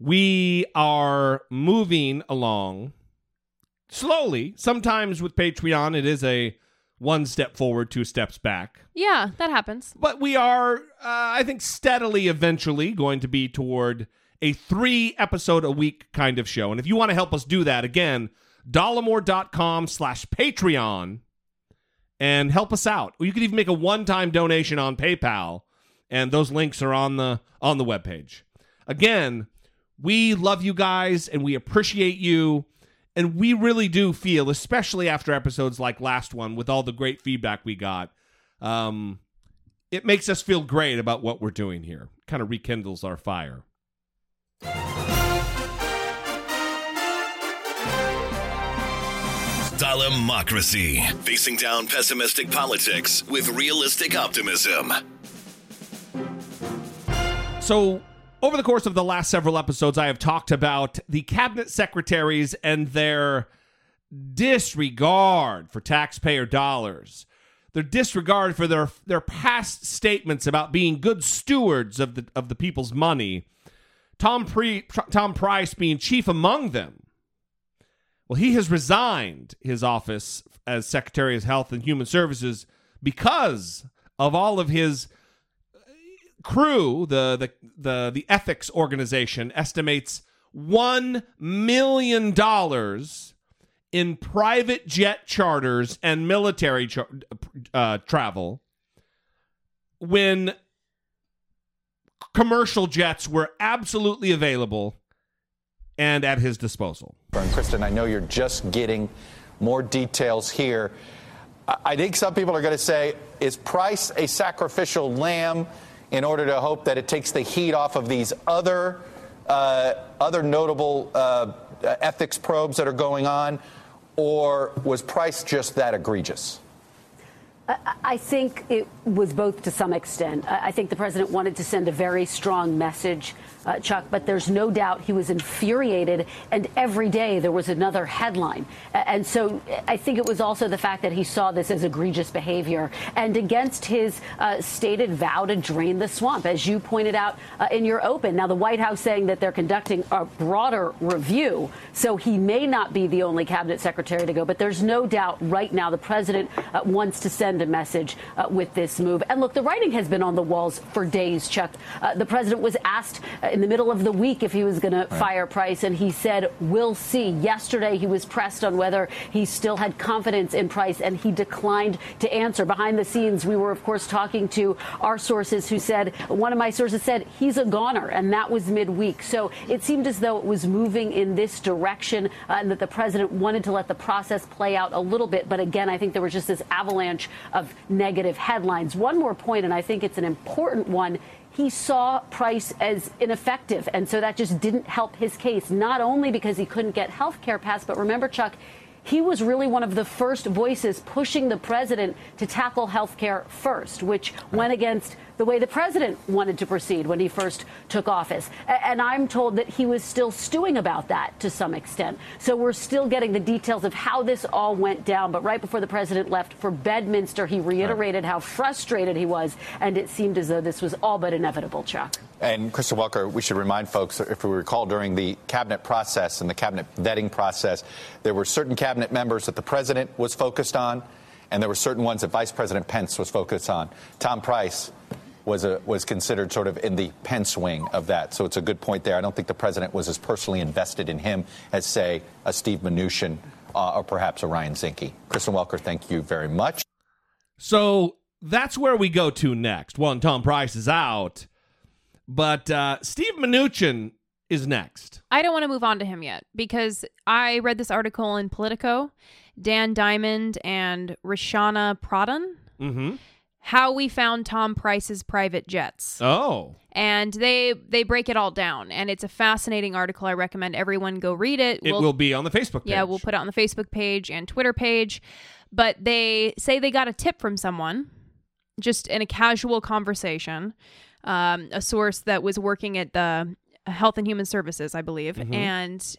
We are moving along slowly. Sometimes with Patreon, it is a one step forward, two steps back. Yeah, that happens. But we are, uh, I think, steadily eventually going to be toward a three episode a week kind of show. And if you want to help us do that, again, dollemore.com slash Patreon and help us out. Or you could even make a one time donation on PayPal, and those links are on the on the webpage. Again, we love you guys and we appreciate you. And we really do feel, especially after episodes like last one, with all the great feedback we got, um, it makes us feel great about what we're doing here. Kind of rekindles our fire. Dollemocracy. Facing down pessimistic politics with realistic optimism. So, over the course of the last several episodes, I have talked about the cabinet secretaries and their disregard for taxpayer dollars, their disregard for their their past statements about being good stewards of the of the people's money. Tom Pre- Tom Price being chief among them. Well, he has resigned his office as Secretary of Health and Human Services because of all of his crew. The the the the ethics organization estimates one million dollars in private jet charters and military uh, travel when commercial jets were absolutely available and at his disposal. Kristen, I know you're just getting more details here. I think some people are going to say, is Price a sacrificial lamb in order to hope that it takes the heat off of these other uh, other notable uh, ethics probes that are going on, or was Price just that egregious? I- think it was both to some extent. I think the president wanted to send a very strong message, uh, Chuck, but there's no doubt he was infuriated, and every day there was another headline. And so I think it was also the fact that he saw this as egregious behavior and against his uh, stated vow to drain the swamp, as you pointed out uh, in your open. Now, the White House saying that they're conducting a broader review, so he may not be the only cabinet secretary to go, but there's no doubt right now the president uh, wants to send a message uh, with this move. And look, the writing has been on the walls for days, Chuck. Uh, the president was asked in the middle of the week if he was going to fire Price, and he said, We'll see. Yesterday, he was pressed on whether he still had confidence in Price, and he declined to answer. Behind the scenes, we were, of course, talking to our sources who said, one of my sources said, he's a goner, and that was midweek. So it seemed as though it was moving in this direction, uh, and that the president wanted to let the process play out a little bit. But again, I think there was just this avalanche of negative headlines. One more point, and I think it's an important one. He saw Price as ineffective, and so that just didn't help his case, not only because he couldn't get health care passed, but remember, Chuck, he was really one of the first voices pushing the president to tackle health care first, which went against the way the president wanted to proceed when he first took office. And I'm told that he was still stewing about that to some extent. So we're still getting the details of how this all went down. But right before the president left for Bedminster, he reiterated how frustrated he was. And it seemed as though this was all but inevitable, Chuck. And Kristen Welker, we should remind folks, if we recall during the cabinet process and the cabinet vetting process, there were certain cabinet members that the president was focused on, and there were certain ones that Vice President Pence was focused on. Tom Price was a, was considered sort of in the Pence wing of that. So it's a good point there. I don't think the president was as personally invested in him as, say, a Steve Mnuchin uh, or perhaps a Ryan Zinke. Kristen Welker, thank you very much. So that's where we go to next. One, Tom Price is out, but uh, Steve Mnuchin is next. I don't want to move on to him yet because I read this article in Politico, Dan Diamond and Rachana Pradhan, Mm-hmm. How we found Tom Price's private jets. Oh. And they they break it all down and it's a fascinating article. I recommend everyone go read it. It We'll- will be on the Facebook page. Yeah, we'll put it on the Facebook page and Twitter page. But they say they got a tip from someone, just in a casual conversation, um, a source that was working at the Health and Human Services, I believe. Mhm. And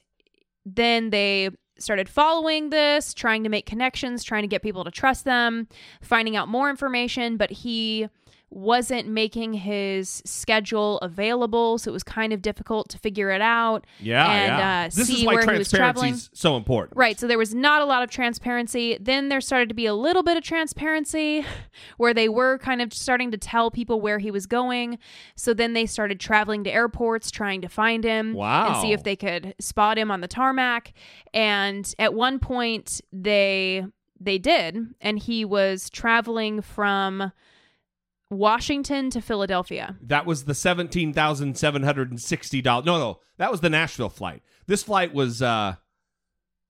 then they started following this, trying to make connections, trying to get people to trust them, finding out more information. But he wasn't making his schedule available, so it was kind of difficult to figure it out. Yeah, and yeah. Uh, this see is why where he was traveling. transparency is so important. Right. So there was not a lot of transparency. Then there started to be a little bit of transparency where they were kind of starting to tell people where he was going. So then they started traveling to airports trying to find him wow. and see if they could spot him on the tarmac. And at one point they they did and he was traveling from Washington to Philadelphia. That was the seventeen thousand seven hundred and sixty dollars. No, no, that was the Nashville flight. This flight was uh,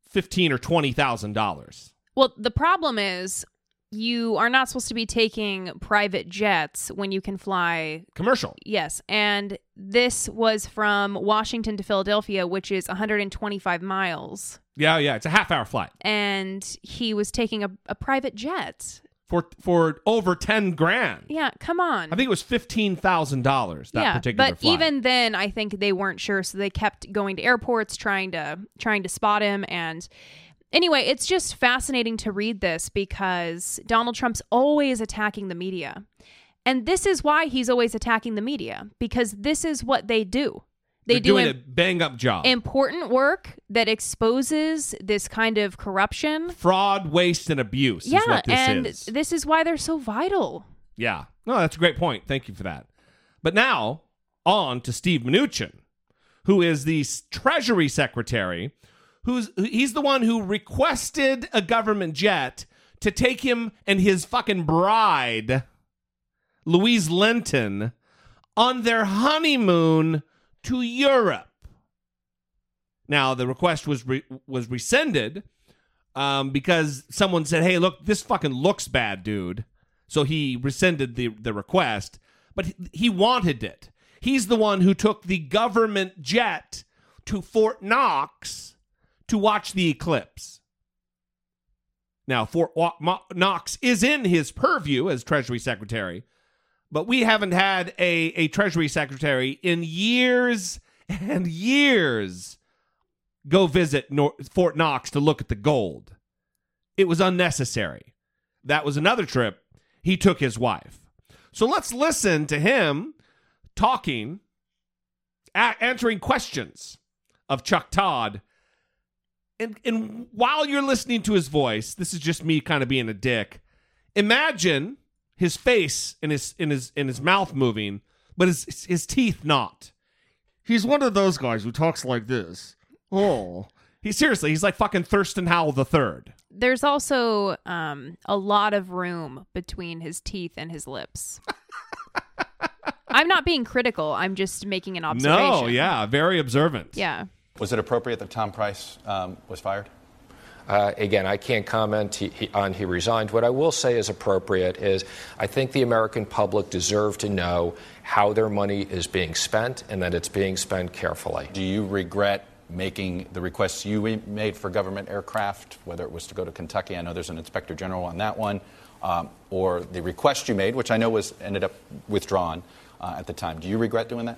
fifteen or twenty thousand dollars. Well, the problem is you are not supposed to be taking private jets when you can fly Commercial. Yes, and this was from Washington to Philadelphia, which is 125 miles, Yeah, yeah, it's a half hour flight and he was taking a, a private jet. For for over ten grand. Yeah, come on. I think it was fifteen thousand dollars that yeah, particular but flight. even then, I think they weren't sure, so they kept going to airports trying to trying to spot him. And anyway, it's just fascinating to read this because Donald Trump's always attacking the media, and this is why he's always attacking the media because this is what they do. They They're do doing a bang up job. important work that exposes this kind of corruption. Fraud, waste, and abuse is yeah, what this and is. this is why they're so vital. Yeah. No, that's a great point. Thank you for that. But now, on to Steve Mnuchin, who is the Treasury Secretary, who's he's the one who requested a government jet to take him and his fucking bride, Louise Linton, on their honeymoon to Europe. Now, the request was re- was rescinded um, because someone said, "Hey, look, this fucking looks bad, dude." So he rescinded the the request, but he, he wanted it. He's the one who took the government jet to Fort Knox to watch the eclipse. Now, Fort Knox is in his purview as Treasury Secretary, but we haven't had a, a Treasury Secretary in years and years go visit Nor- Fort Knox to look at the gold. It was unnecessary. That was another trip. He took his wife. So let's listen to him talking, a- answering questions of Chuck Todd. And, and while you're listening to his voice, this is just me kind of being a dick. Imagine his face and his in his in his mouth moving, but his his teeth not. He's one of those guys who talks like this. Oh, he seriously, he's like fucking Thurston Howell the third. There's also um, a lot of room between his teeth and his lips. I'm not being critical. I'm just making an observation. No, yeah, very observant. Yeah. Was it appropriate that Tom Price um, was fired? Uh, again, I can't comment he, he, on he resigned. What I will say is appropriate is I think the American public deserve to know how their money is being spent and that it's being spent carefully. Do you regret making the requests you made for government aircraft, whether it was to go to Kentucky? I know there's an inspector general on that one, um, or the request you made, which I know was ended up withdrawn uh, at the time. Do you regret doing that?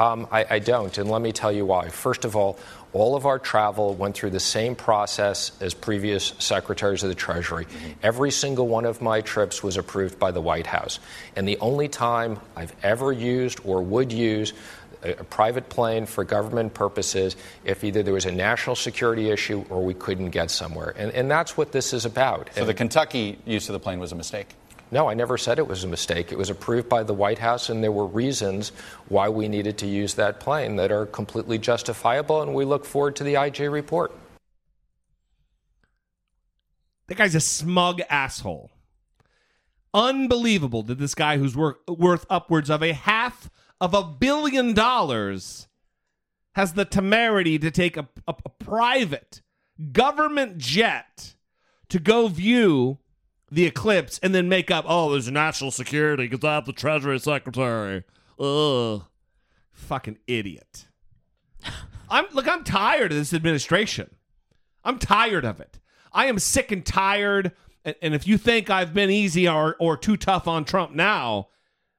Um, I, I don't, and let me tell you why. First of all, all of our travel went through the same process as previous secretaries of the Treasury. Every single one of my trips was approved by the White House. And the only time I've ever used or would use a, a private plane for government purposes if either there was a national security issue or we couldn't get somewhere. And, and that's what this is about. So the Kentucky use of the plane was a mistake? No, I never said it was a mistake. It was approved by the White House, and there were reasons why we needed to use that plane that are completely justifiable, and we look forward to the IG report. That guy's a smug asshole. Unbelievable that this guy who's wor- worth upwards of a half of a billion dollars has the temerity to take a, a, a private government jet to go view the eclipse and then make up, oh, there's national security because I'm the Treasury Secretary. Ugh. Fucking idiot. I'm look, I'm tired of this administration. I'm tired of it. I am sick and tired. And, and if you think I've been easy or, or too tough on Trump now,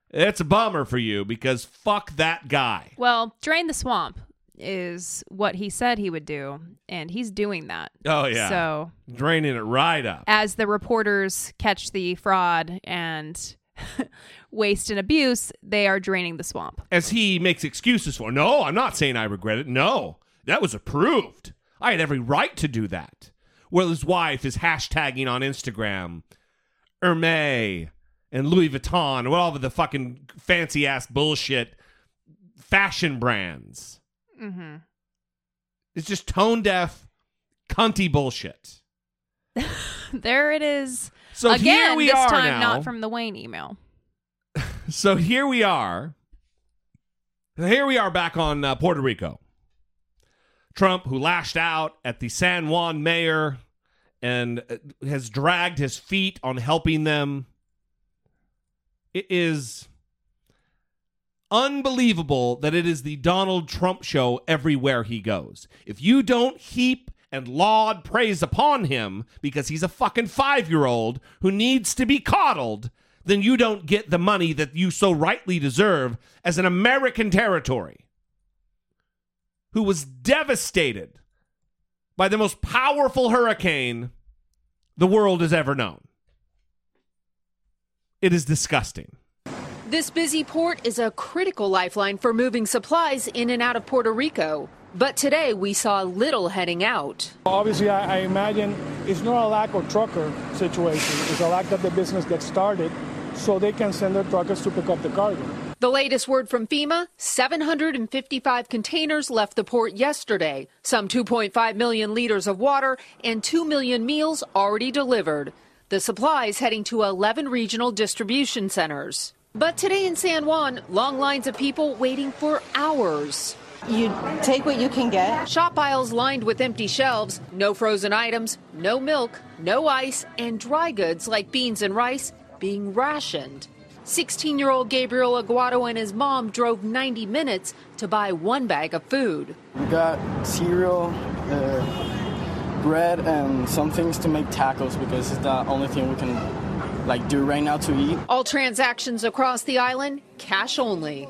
it's a bummer for you because fuck that guy. Well, drain the swamp is what he said he would do, and he's doing that. Oh yeah. So draining it right up. as the reporters catch the fraud and waste and abuse, they are draining the swamp. As he makes excuses for. No, I'm not saying I regret it. No, that was approved. I had every right to do that. Well, his wife is hashtagging on Instagram, Hermes and Louis Vuitton, and all of the fucking fancy ass bullshit fashion brands. Mm-hmm. It's just tone deaf, cunty bullshit. There it is. So Again, here we this are time now. not from the Wayne email. So here we are. Here we are back on uh, Puerto Rico. Trump, who lashed out at the San Juan mayor and uh, has dragged his feet on helping them. It is unbelievable that it is the Donald Trump show everywhere he goes. If you don't heap and laud praise upon him because he's a fucking five year old who needs to be coddled, then you don't get the money that you so rightly deserve as an American territory who was devastated by the most powerful hurricane the world has ever known. It is disgusting. This busy port is a critical lifeline for moving supplies in and out of Puerto Rico. But today we saw little heading out. Obviously, I, I imagine it's not a lack of trucker situation. It's a lack that the business gets started so they can send their truckers to pick up the cargo. The latest word from FEMA 755 containers left the port yesterday, some 2.5 million liters of water, and 2 million meals already delivered. The supplies heading to 11 regional distribution centers. But today in San Juan, long lines of people waiting for hours. You take what you can get. Shop aisles lined with empty shelves, no frozen items, no milk, no ice, and dry goods like beans and rice being rationed. 16 year old Gabriel Aguado and his mom drove 90 minutes to buy one bag of food. We got cereal, uh, bread, and some things to make tacos because it's the only thing we can like do right now to eat. All transactions across the island, cash only.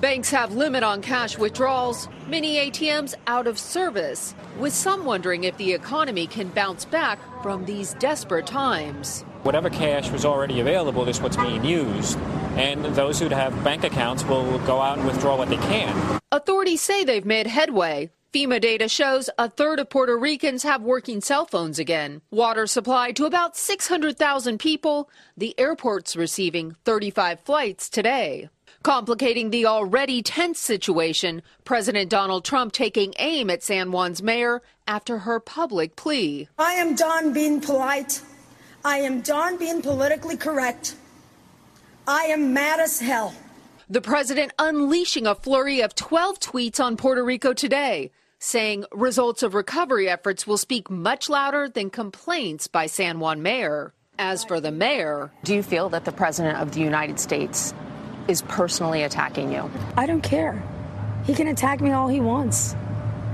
Banks have limit on cash withdrawals, many ATMs out of service, with some wondering if the economy can bounce back from these desperate times. Whatever cash was already available is what's being used, and those who have bank accounts will go out and withdraw what they can. Authorities say they've made headway. FEMA data shows a third of Puerto Ricans have working cell phones again. Water supplied to about 600,000 people. The airport's receiving 35 flights today. Complicating the already tense situation, President Donald Trump taking aim at San Juan's mayor after her public plea. I am done being polite. I am done being politically correct. I am mad as hell. The president unleashing a flurry of 12 tweets on Puerto Rico today, saying results of recovery efforts will speak much louder than complaints by San Juan mayor. As for the mayor, do you feel that the president of the United States is personally attacking you? I don't care. He can attack me all he wants.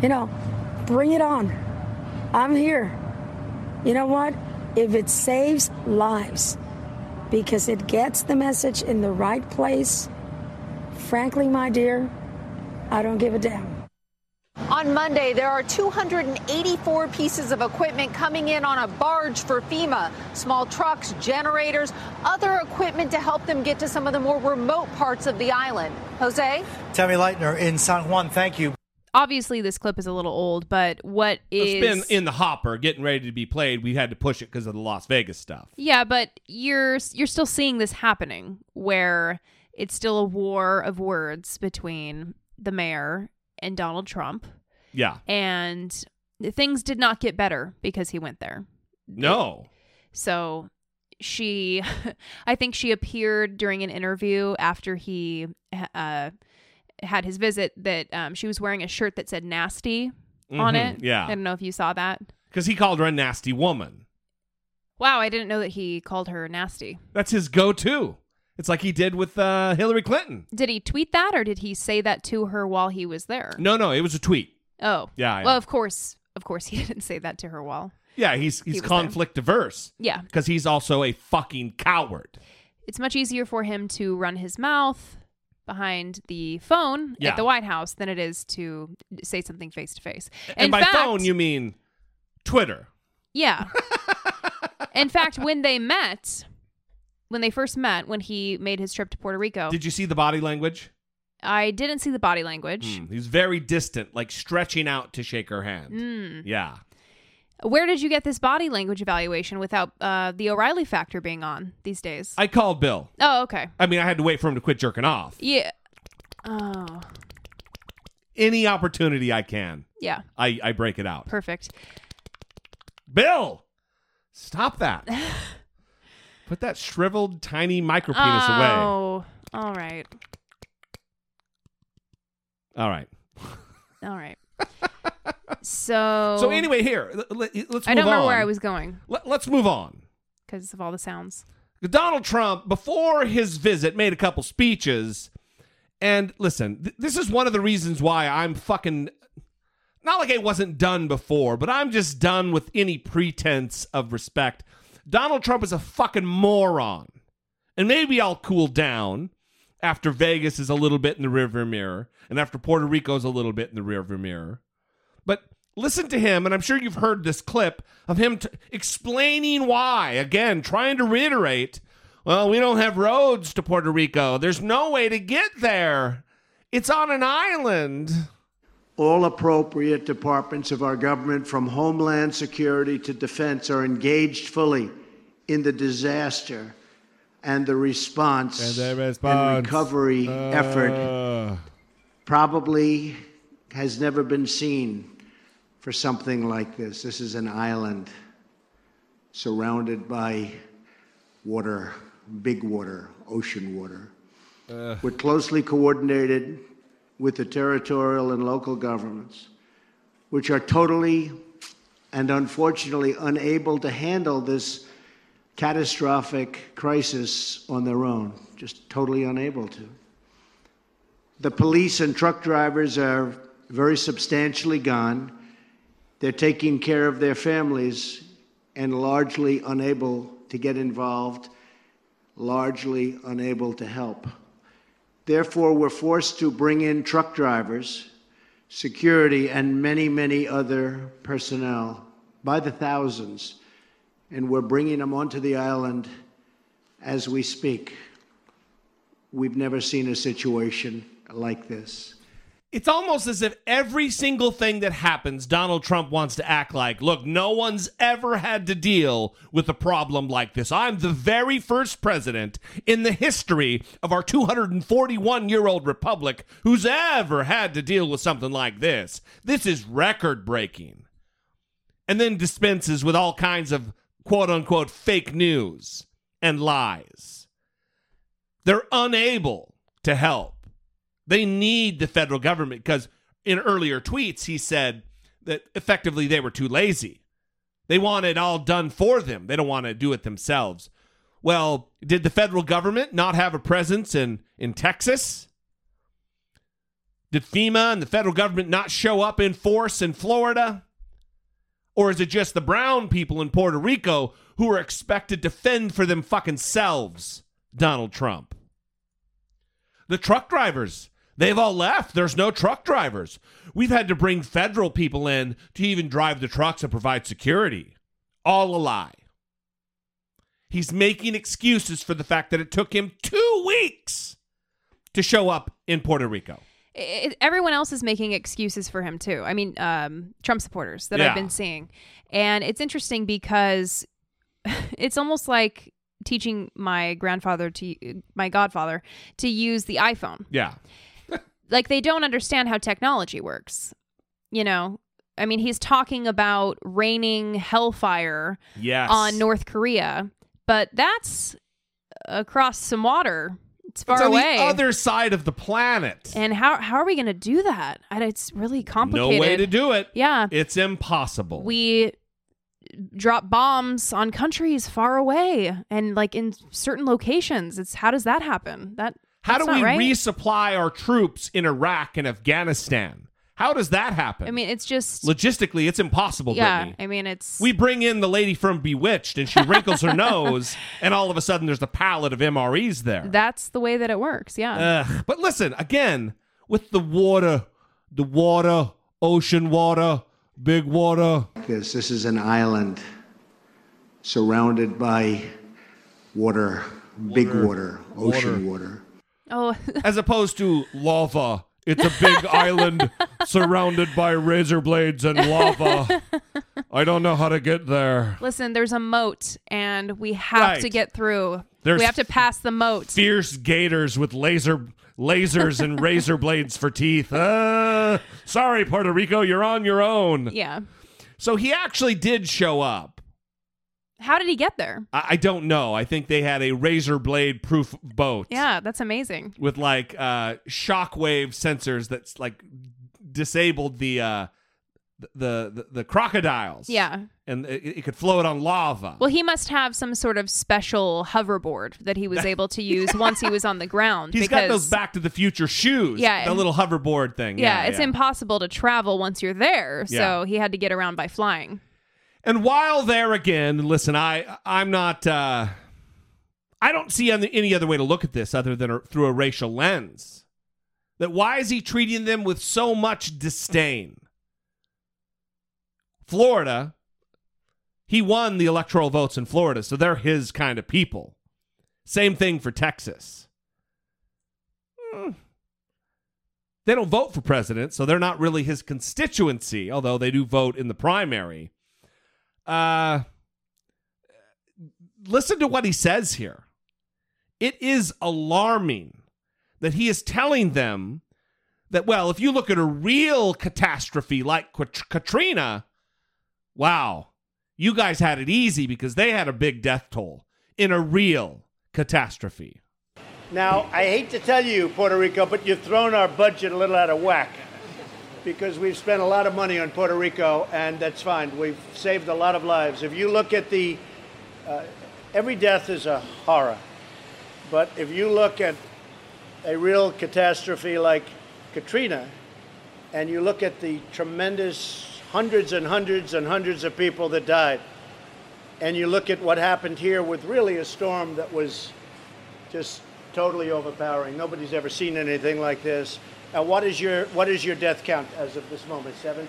You know, bring it on. I'm here. You know what? If it saves lives, because it gets the message in the right place, frankly, my dear, I don't give a damn. On Monday, there are 284 pieces of equipment coming in on a barge for FEMA small trucks, generators, other equipment to help them get to some of the more remote parts of the island. Jose? Tammy Leitner in San Juan, thank you. Obviously, this clip is a little old, but what is. It's been in the hopper, getting ready to be played. We had to push it because of the Las Vegas stuff. Yeah, but you're you're still seeing this happening where it's still a war of words between the mayor and Donald Trump. Yeah. And things did not get better because he went there. No. So she, I think she appeared during an interview after he uh, had his visit that um, she was wearing a shirt that said nasty on Mhm, it. yeah. I don't know if you saw that. Because he called her a nasty woman. Wow, I didn't know that he called her nasty. That's his go to. It's like he did with uh, Hillary Clinton. Did he tweet that or did he say that to her while he was there? No, no, it was a tweet. Oh. Yeah. Well, of course, of course he didn't say that to her while. Yeah, he's he's was conflict averse. Yeah. Because he's also a fucking coward. It's much easier for him to run his mouth behind the phone Yeah. at the White House than it is to say something face to face. And by fact- phone, you mean Twitter. Yeah. In fact, when they met, when they first met, when he made his trip to Puerto Rico, Did you see the body language? I didn't see the body language. Hmm, He's very distant, like stretching out to shake her hand. Mm. Yeah. Where did you get this body language evaluation without uh, the O'Reilly factor being on these days? I called Bill. oh, okay. I mean, I had to wait for him to quit jerking off. Yeah. Oh, Any opportunity I can, yeah. I, I break it out. Perfect. Bill, stop that. Put that shriveled, tiny micro penis away. Oh, all right. All right. All right. so. So anyway, here l- l- let's. Move I don't remember where. I was going Let, let's move on. because of all the sounds. Donald Trump, before his visit, made a couple speeches. And listen, th- this is one of the reasons why I'm fucking. Not like it wasn't done before, but I'm just done with any pretense of respect. Donald Trump is a fucking moron. And maybe I'll cool down after Vegas is a little bit in the rearview mirror and after Puerto Rico's a little bit in the rearview mirror. But listen to him, and I'm sure you've heard this clip of him t- explaining why, again, trying to reiterate well, we don't have roads to Puerto Rico. There's no way to get there. It's on an island. All appropriate departments of our government, from Homeland Security to Defense, are engaged fully in the disaster and the response And the and recovery Uh. effort. Probably has never been seen for something like this. This is an island surrounded by water, big water, ocean water. Uh. We're closely coordinated with the territorial and local governments, which are totally and unfortunately unable to handle this catastrophic crisis on their own, just totally unable to. The police and truck drivers are very substantially gone. They're taking care of their families and largely unable to get involved, largely unable to help. Therefore, we're forced to bring in truck drivers, security, and many, many other personnel by the thousands, and we're bringing them onto the island as we speak. We've never seen a situation like this. It's almost as if every single thing that happens, Donald Trump wants to act like, look, no one's ever had to deal with a problem like this. I'm the very first president in the history of our 241 year old republic who's ever had to deal with something like this. This is record breaking. And then dispenses with all kinds of quote unquote fake news and lies. They're unable to help. They need the federal government because in earlier tweets, he said that effectively they were too lazy. They want it all done for them, they don't want to do it themselves. Well, did the federal government not have a presence in, in Texas? Did FEMA and the federal government not show up in force in Florida? Or is it just the brown people in Puerto Rico who are expected to fend for them fucking selves, Donald Trump? The truck drivers, they've all left. There's no truck drivers. We've had to bring federal people in to even drive the trucks and provide security. All a lie. He's making excuses for the fact that it took him two weeks to show up in Puerto Rico. It, everyone else is making excuses for him too. I mean, um, Trump supporters that Yeah. I've been seeing, and it's interesting because it's almost like teaching my grandfather to my godfather to use the iPhone. Yeah. Like they don't understand how technology works. You know, I mean, he's talking about raining hellfire Yes. on North Korea, but that's across some water. It's far It's on away. the other side of the planet. And how how are we going to do that? I, it's really complicated. No way to do it. Yeah. It's impossible. We drop bombs on countries far away and like in certain locations. It's how does that happen? That How do we right. resupply our troops in Iraq and Afghanistan? How does that happen? I mean, it's just Logistically, it's impossible, yeah. Brittany. I mean, it's We bring in the lady from Bewitched and she wrinkles her nose, and all of a sudden there's a pallet of MREs there. that's the way that it works. Yeah. Ugh. But listen, again, with the water, the water, ocean water, big water. This, this is an island surrounded by water, big Water. water, ocean water. oh, As opposed to lava. It's a big island surrounded by razor blades and lava. I don't know how to get there. listen, there's a moat and we have to get through. There's we have to pass the moat. Fierce gators with laser lasers and razor blades for teeth. Uh, sorry, Puerto Rico, you're on your own. Yeah. So he actually did show up. How did he get there? I, I don't know. I think they had a razor blade proof boat. Yeah, that's amazing. with like uh shockwave sensors that's like disabled the uh the the, the crocodiles Yeah. and it, it could float on lava Well, he must have some sort of special hoverboard that he was able to use once he was on the ground. He's because, got those back to the future shoes Yeah. the little hoverboard thing Yeah, yeah, it's yeah. impossible to travel once you're there, so Yeah. he had to get around by flying. And while there again listen i i'm not uh i don't see any other way to look at this other than through a racial lens that why is he treating them with so much disdain Florida, he won the electoral votes in Florida, so they're his kind of people. Same thing for Texas. Hmm. They don't vote for president, so they're not really his constituency, although they do vote in the primary. Uh, listen to what he says here. It is alarming that he is telling them that, well, if you look at a real catastrophe like Kat- Katrina, wow, you guys had it easy because they had a big death toll in a real catastrophe. Now, I hate to tell you, Puerto Rico, but you've thrown our budget a little out of whack because we've spent a lot of money on Puerto Rico, and that's fine. We've saved a lot of lives. If you look at the, uh, every death is a horror, but if you look at a real catastrophe like Katrina, and you look at the tremendous hundreds and hundreds and hundreds of people that died, and you look at what happened here with really a storm that was just totally overpowering. Nobody's ever seen anything like this. And what is your what is your death count as of this moment? 17?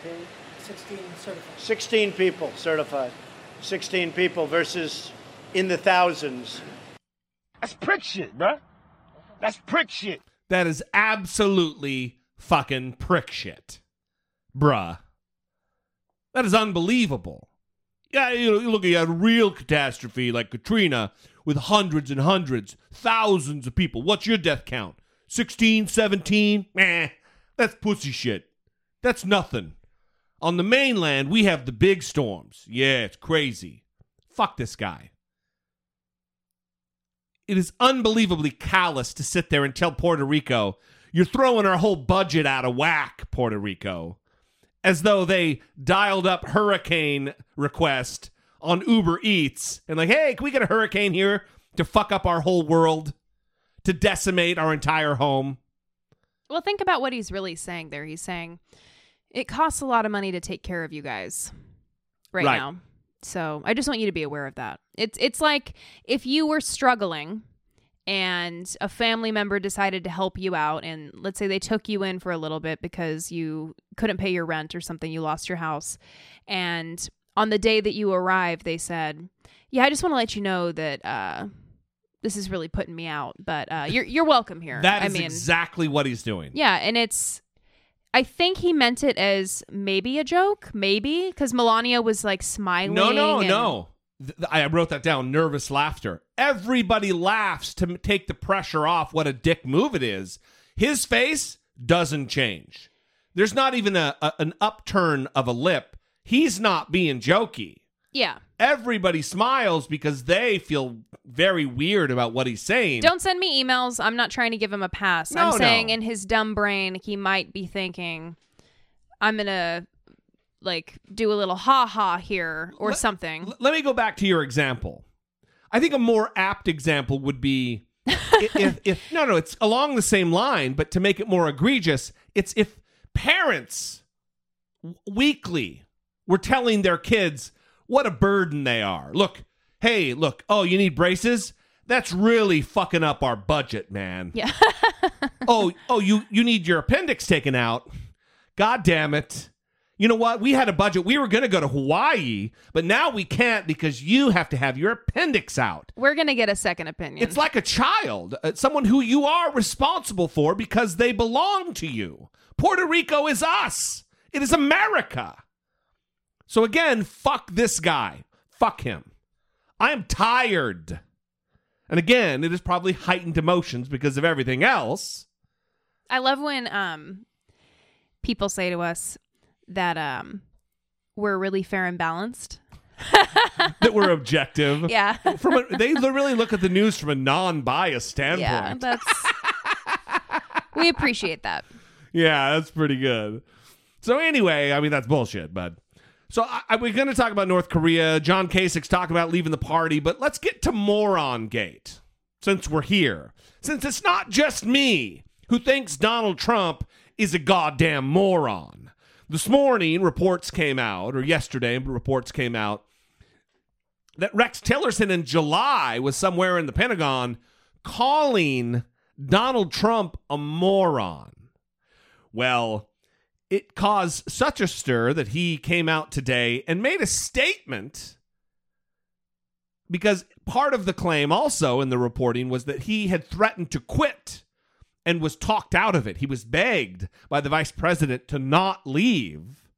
16 certified. 16 people certified. 16 people versus in the thousands. That's prick shit, bruh. That's prick shit. That is absolutely fucking prick shit. Bruh. That is unbelievable. Yeah, you, know, you look at a real catastrophe like Katrina with hundreds and hundreds, thousands of people. What's your death count? 16, 17? Meh, that's pussy shit. That's nothing. On the mainland, we have the big storms. Yeah, it's crazy. Fuck this guy. It is unbelievably callous to sit there and tell Puerto Rico, you're throwing our whole budget out of whack, Puerto Rico. As though they dialed up hurricane request on Uber Eats and like, hey, can we get a hurricane here to fuck up our whole world, to decimate our entire home? Well, think about what he's really saying there. He's saying it costs a lot of money to take care of you guys right, Right. now. So I just want you to be aware of that. It's it's like if you were struggling and a family member decided to help you out and let's say they took you in for a little bit because you couldn't pay your rent or something, you lost your house. And on the day that you arrived, they said, "Yeah, I just want to let you know that uh this is really putting me out, but uh, you're you're welcome here." That I is mean, exactly what he's doing. yeah, and it's I think he meant it as maybe a joke, maybe because Melania was like smiling. No, no, and- no. Th- I wrote that down. Nervous laughter. Everybody laughs to m- take the pressure off what a dick move it is. His face doesn't change. There's not even a, a an upturn of a lip. He's not being jokey. Yeah. Everybody smiles because they feel very weird about what he's saying. Don't send me emails. I'm not trying to give him a pass. No, I'm saying no. in his dumb brain, he might be thinking, I'm going to like do a little ha ha here or something. L- let me go back to your example. I think a more apt example would be i- if, if no no it's along the same line, but to make it more egregious, it's if parents weekly were telling their kids what a burden they are. Look, hey, look, oh, you need braces? That's really fucking up our budget, man. Yeah. oh, oh, you you need your appendix taken out. God damn it. You know what? We had a budget. We were going to go to Hawaii, but now we can't because you have to have your appendix out. We're going to get a second opinion. It's like a child, uh, someone who you are responsible for because they belong to you. Puerto Rico is us. It is America. So again, fuck this guy. Fuck him. I am tired. And again, it is probably heightened emotions because of everything else. I love when um people say to us that um we're really fair and balanced. that we're objective. Yeah. From a, they really look at the news from a non-biased standpoint. Yeah, that's we appreciate that. Yeah, that's pretty good. So anyway, I mean that's bullshit, but so I, I, we're going to talk about North Korea. John Kasich's talking about leaving the party, but let's get to Moron Gate since we're here. Since it's not just me who thinks Donald Trump is a goddamn moron. This morning, reports came out, or yesterday, reports came out that Rex Tillerson in July was somewhere in the Pentagon calling Donald Trump a moron. Well, it caused such a stir that he came out today and made a statement because part of the claim also in the reporting was that he had threatened to quit and was talked out of it. He was begged by the vice president to not leave.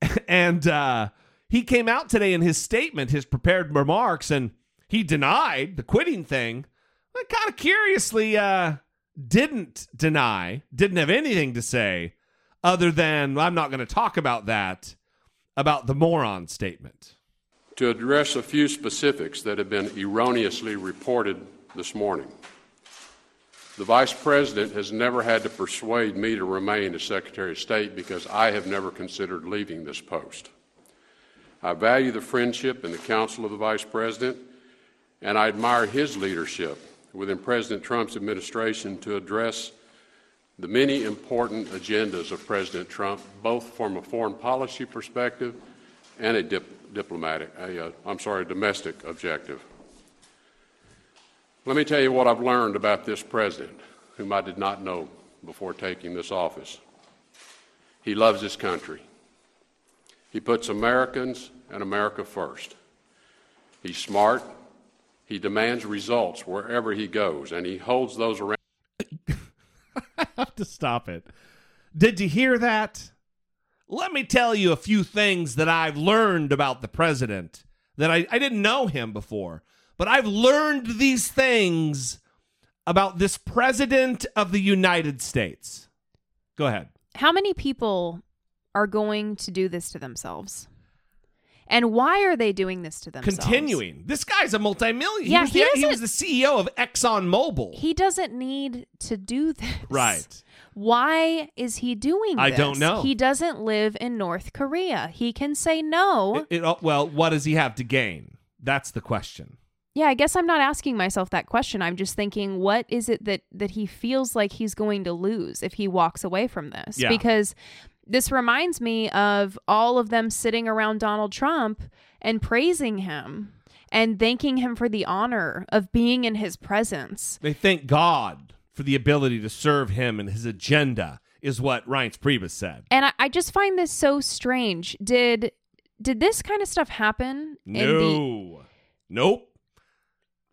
and uh, he came out today in his statement, his prepared remarks, and he denied the quitting thing. But kind of curiously, uh, didn't deny, didn't have anything to say other than I'm not going to talk about that, about the moron statement. To address a few specifics that have been erroneously reported this morning. The Vice President has never had to persuade me to remain as Secretary of State because I have never considered leaving this post. I value the friendship and the counsel of the Vice President, and I admire his leadership within President Trump's administration to address the many important agendas of President Trump, both from a foreign policy perspective and a dip- diplomatic, a, uh, I'm sorry, domestic objective. Let me tell you what I've learned about this president, whom I did not know before taking this office. He loves his country. He puts Americans and America first. He's smart. He demands results wherever he goes, and he holds those around. I have to stop it. Did you hear that? Let me tell you a few things that I've learned about the president that I, I didn't know him before, but I've learned these things about this president of the United States. Go ahead. How many people are going to do this to themselves? And why are they doing this to themselves? Continuing. This guy's a multimillionaire. Yeah, he, was he the, he was the CEO of ExxonMobil. He doesn't need to do this. Right. Why is he doing I this? don't know. He doesn't live in North Korea. He can say no. It- it- well, what does he have to gain? That's the question. yeah, I guess I'm not asking myself that question. I'm just thinking what is it that that he feels like he's going to lose if he walks away from this? Yeah. Because this reminds me of all of them sitting around Donald Trump and praising him and thanking him for the honor of being in his presence. They thank God for the ability to serve him and his agenda, is what Reince Priebus said. And I, I just find this so strange. Did did this kind of stuff happen in the No. Nope.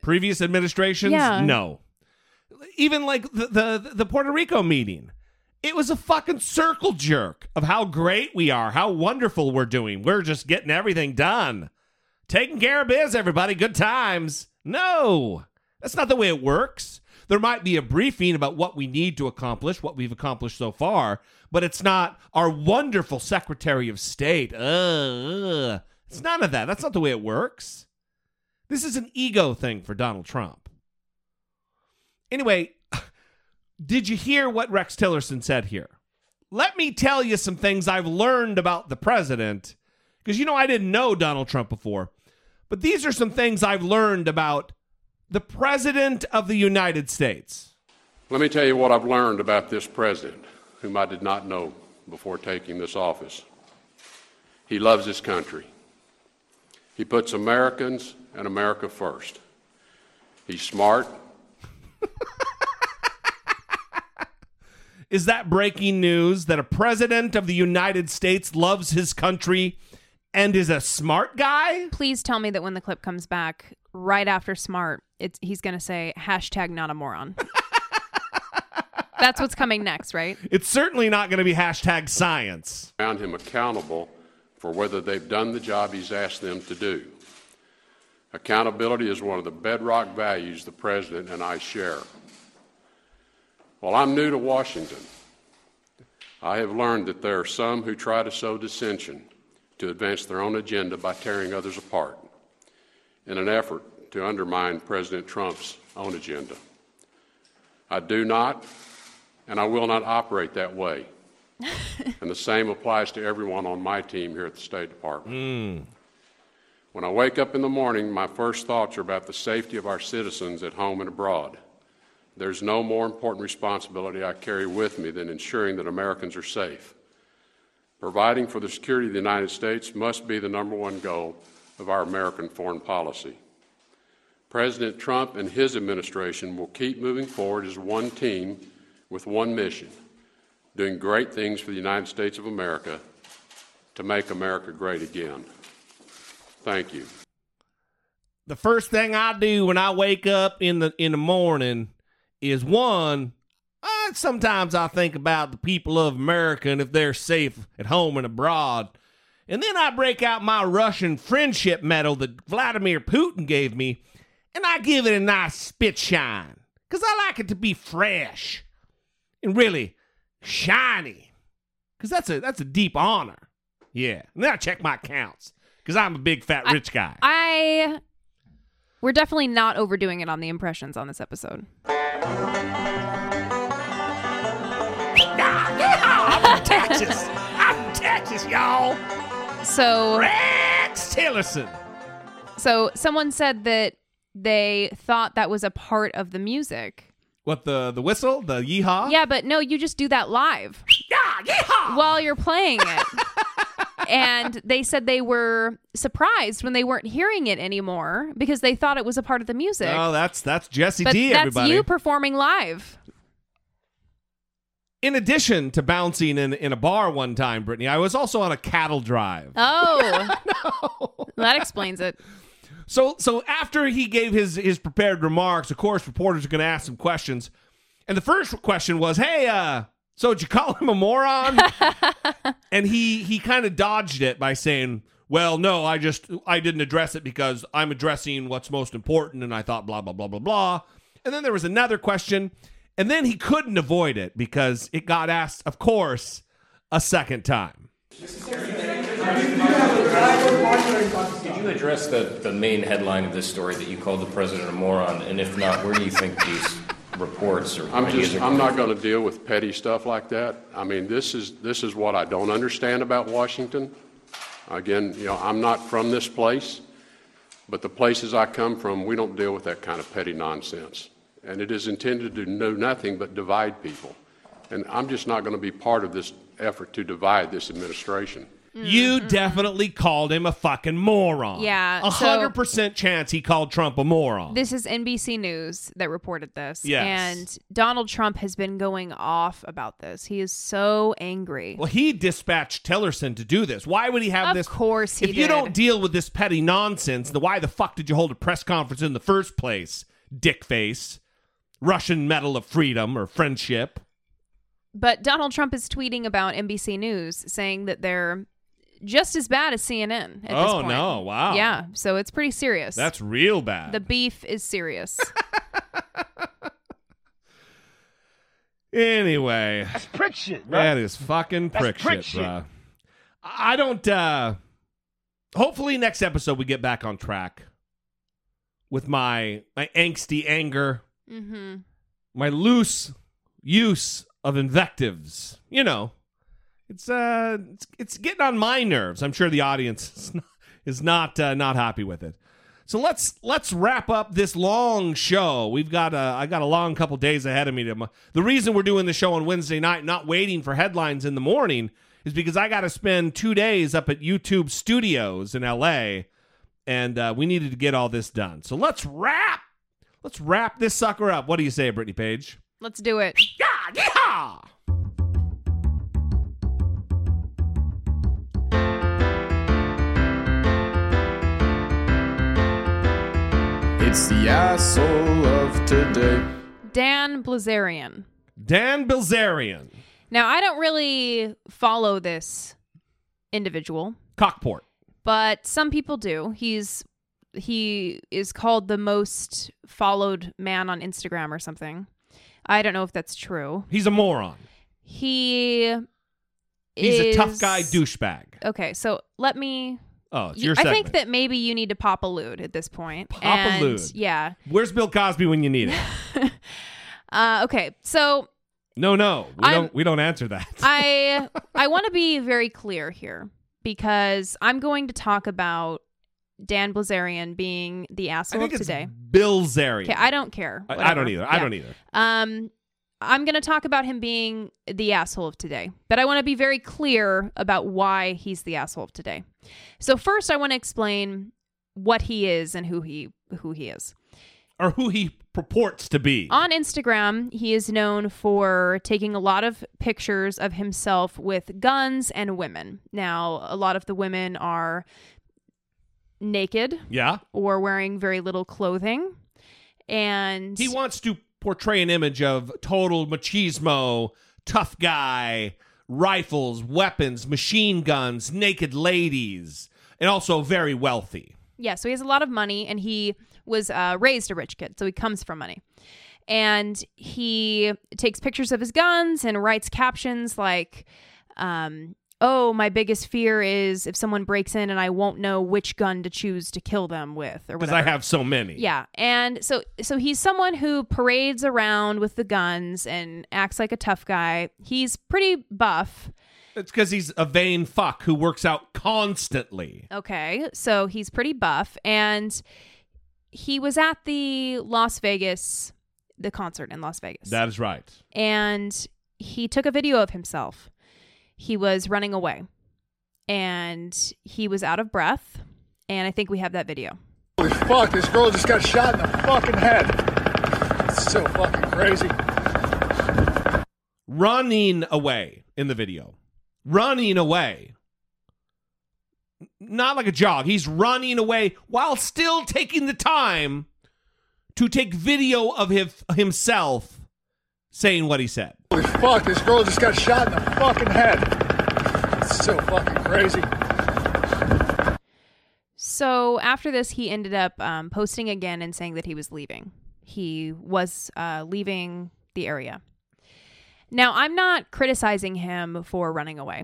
Previous administrations? Yeah. No. Even like the, the the Puerto Rico meeting. It was a fucking circle jerk of how great we are, how wonderful we're doing. We're just getting everything done. Taking care of biz, everybody. Good times. No. That's not the way it works. There might be a briefing about what we need to accomplish, what we've accomplished so far, but it's not our wonderful Secretary of State. Ugh, ugh. It's none of that. That's not the way it works. This is an ego thing for Donald Trump. Anyway, did you hear what Rex Tillerson said here? Let me tell you some things I've learned about the president, because you know I didn't know Donald Trump before, but these are some things I've learned about the president of the United States. Let me tell you what I've learned about this president, whom I did not know before taking this office. He loves his country. He puts Americans and America first. He's smart. Is that breaking news that a president of the United States loves his country and is a smart guy? Please tell me that when the clip comes back, right after smart, it's he's gonna say hashtag not a moron. That's what's coming next, right? It's certainly not going to be hashtag science. Found him accountable for whether they've done the job he's asked them to do. Accountability is one of the bedrock values the president and I share. While I'm new to Washington, I have learned that there are some who try to sow dissension to advance their own agenda by tearing others apart in an effort to undermine President Trump's own agenda. I do not, and I will not operate that way. and the same applies to everyone on my team here at the State Department. Hmm. When I wake up in the morning, my first thoughts are about the safety of our citizens at home and abroad. There's no more important responsibility I carry with me than ensuring that Americans are safe. Providing for the security of the United States must be the number one goal of our American foreign policy. President Trump and his administration will keep moving forward as one team with one mission, doing great things for the United States of America to make America great again. Thank you. the first thing I do when I wake up in the in the morning is one. Uh, sometimes I think about the people of America and if they're safe at home and abroad. And then I break out my Russian friendship medal that Vladimir Putin gave me, and I give it a nice spit shine. Because I like it to be fresh and really shiny. Because that's a that's a deep honor. Yeah. And then I check my accounts. Because I'm a big fat rich guy. I we're definitely not overdoing it on the impressions on this episode. I'm Texas. I'm Texas, y'all. So Rex Tillerson. So someone said that they thought that was a part of the music. What the the whistle? The yeehaw? Yeah, but no, you just do that live. Yeah, yeehaw! While you're playing it. and they said they were surprised when they weren't hearing it anymore because they thought it was a part of the music. Oh, that's that's Jesse but D. that's everybody. you performing live. in addition to bouncing in in a bar one time, Brittany, I was also on a cattle drive. Oh. That explains it. So so after he gave his his prepared remarks, of course, reporters are going to ask some questions. And the first question was, "Hey, uh, so did you call him a moron?" and he he kind of dodged it by saying, "Well, no, I just I didn't address it because I'm addressing what's most important and I thought blah blah blah blah blah." And then there was another question, and then he couldn't avoid it because it got asked, of course, a second time. Could you address the, the main headline of this story that you called the president a moron? And if not, where do you think these reports or I'm just, I'm not going to deal with petty stuff like that. I mean, this is, this is what I don't understand about Washington. Again, you know, I'm not from this place, but the places I come from, we don't deal with that kind of petty nonsense. And it is intended to do nothing but divide people. And I'm just not going to be part of this effort to divide this administration. You mm-hmm. definitely called him a fucking moron. Yeah, A so- hundred percent chance he called Trump a moron. This is NBC News that reported this. Yes. And Donald Trump has been going off about this. He is so angry. Well, he dispatched Tillerson to do this. Why would he have this Of this? course he If you did. don't deal with this petty nonsense, then why the fuck did you hold a press conference in the first place, dickface? Russian Medal of Freedom or Friendship. But Donald Trump is tweeting about NBC News saying that they're just as bad as CNN at this Oh, point. no. Wow. Yeah, so it's pretty serious. That's real bad. the beef is serious. Anyway, That's prick shit, bro. that is fucking That's prick, prick shit, shit. bruh. I don't. uh Hopefully, next episode we get back on track with my my angsty anger, mm-hmm. my loose use of invectives. You know, it's uh, it's, it's getting on my nerves. I'm sure the audience is not is not, uh, not happy with it. So let's let's wrap up this long show. We've got a I got a long couple days ahead of me. To, the reason we're doing the show on Wednesday night, not waiting for headlines in the morning, is because I got to spend two days up at YouTube Studios in L.A. and uh, we needed to get all this done. So let's wrap let's wrap this sucker up. What do you say, Brittany Page? Let's do it. Yeah, yeehaw! It's the asshole of today. Dan Blazarian. Dan Bilzerian. Now, I don't really follow this individual, Cockport. but some people do. He's he is called the most followed man on Instagram or something. I don't know if that's true. He's a moron. He He's a tough guy douchebag. Okay, so let me. Oh, it's your I think that maybe you need to pop a lude at this point. Pop And, a lude. Yeah. Where's Bill Cosby when you need it? Uh, okay, so No, no, we I'm- don't. We don't answer that. I I want to be very clear here because I'm going to talk about Dan Blazarian being the asshole of today. Bill Zarian. Okay, I don't care. I- I don't either. I don't either. Um, I'm going to talk about him being the asshole of today, but I want to be very clear about why he's the asshole of today. So first, I want to explain what he is and who he who he is. or who he purports to be. On Instagram, he is known for taking a lot of pictures of himself with guns and women. Now, a lot of the women are naked Yeah. or wearing very little clothing. And He wants to portray an image of total machismo, tough guy, rifles, weapons, machine guns, naked ladies, and also very wealthy. Yeah, so he has a lot of money and he was uh, raised a rich kid, so he comes from money. And he takes pictures of his guns and writes captions like, um, Oh, my biggest fear is if someone breaks in and I won't know which gun to choose to kill them with, or Because. I have so many. Yeah, and so so he's someone who parades around with the guns and acts like a tough guy. He's pretty buff. It's because he's a vain fuck who works out constantly. Okay, so he's pretty buff, and he was at the Las Vegas, the concert in Las Vegas, That is right. and he took a video of himself. He was running away, and he was out of breath, and I think we have that video. Holy fuck, this girl just got shot in the fucking head. It's so fucking crazy. Running away in the video. Running away. Not like a jog. He's running away while still taking the time to take video of his, himself saying what he said. Holy fuck, this girl just got shot in the fucking head. It's so fucking crazy. So after this, he ended up um, posting again and saying that he was leaving. He was uh, leaving the area. Now, I'm not criticizing him for running away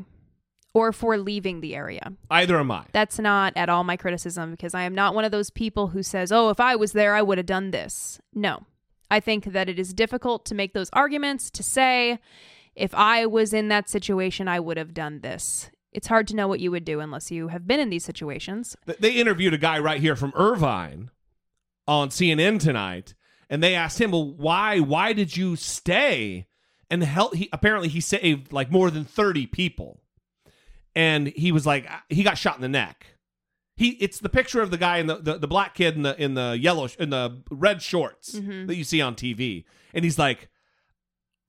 or for leaving the area. Either am I. That's not at all my criticism because I am not one of those people who says, oh, if I was there, I would have done this. No. I think that it is difficult to make those arguments to say, if I was in that situation, I would have done this. It's hard to know what you would do unless you have been in these situations. They interviewed a guy right here from Irvine on CNN tonight, and they asked him, "Well, why? Why did you stay?" And help. He apparently he saved like more than thirty people, and he was like, he got shot in the neck. He it's the picture of the guy in the the, the black kid in the in the yellow in the red shorts Mhm. that you see on TV, and he's like,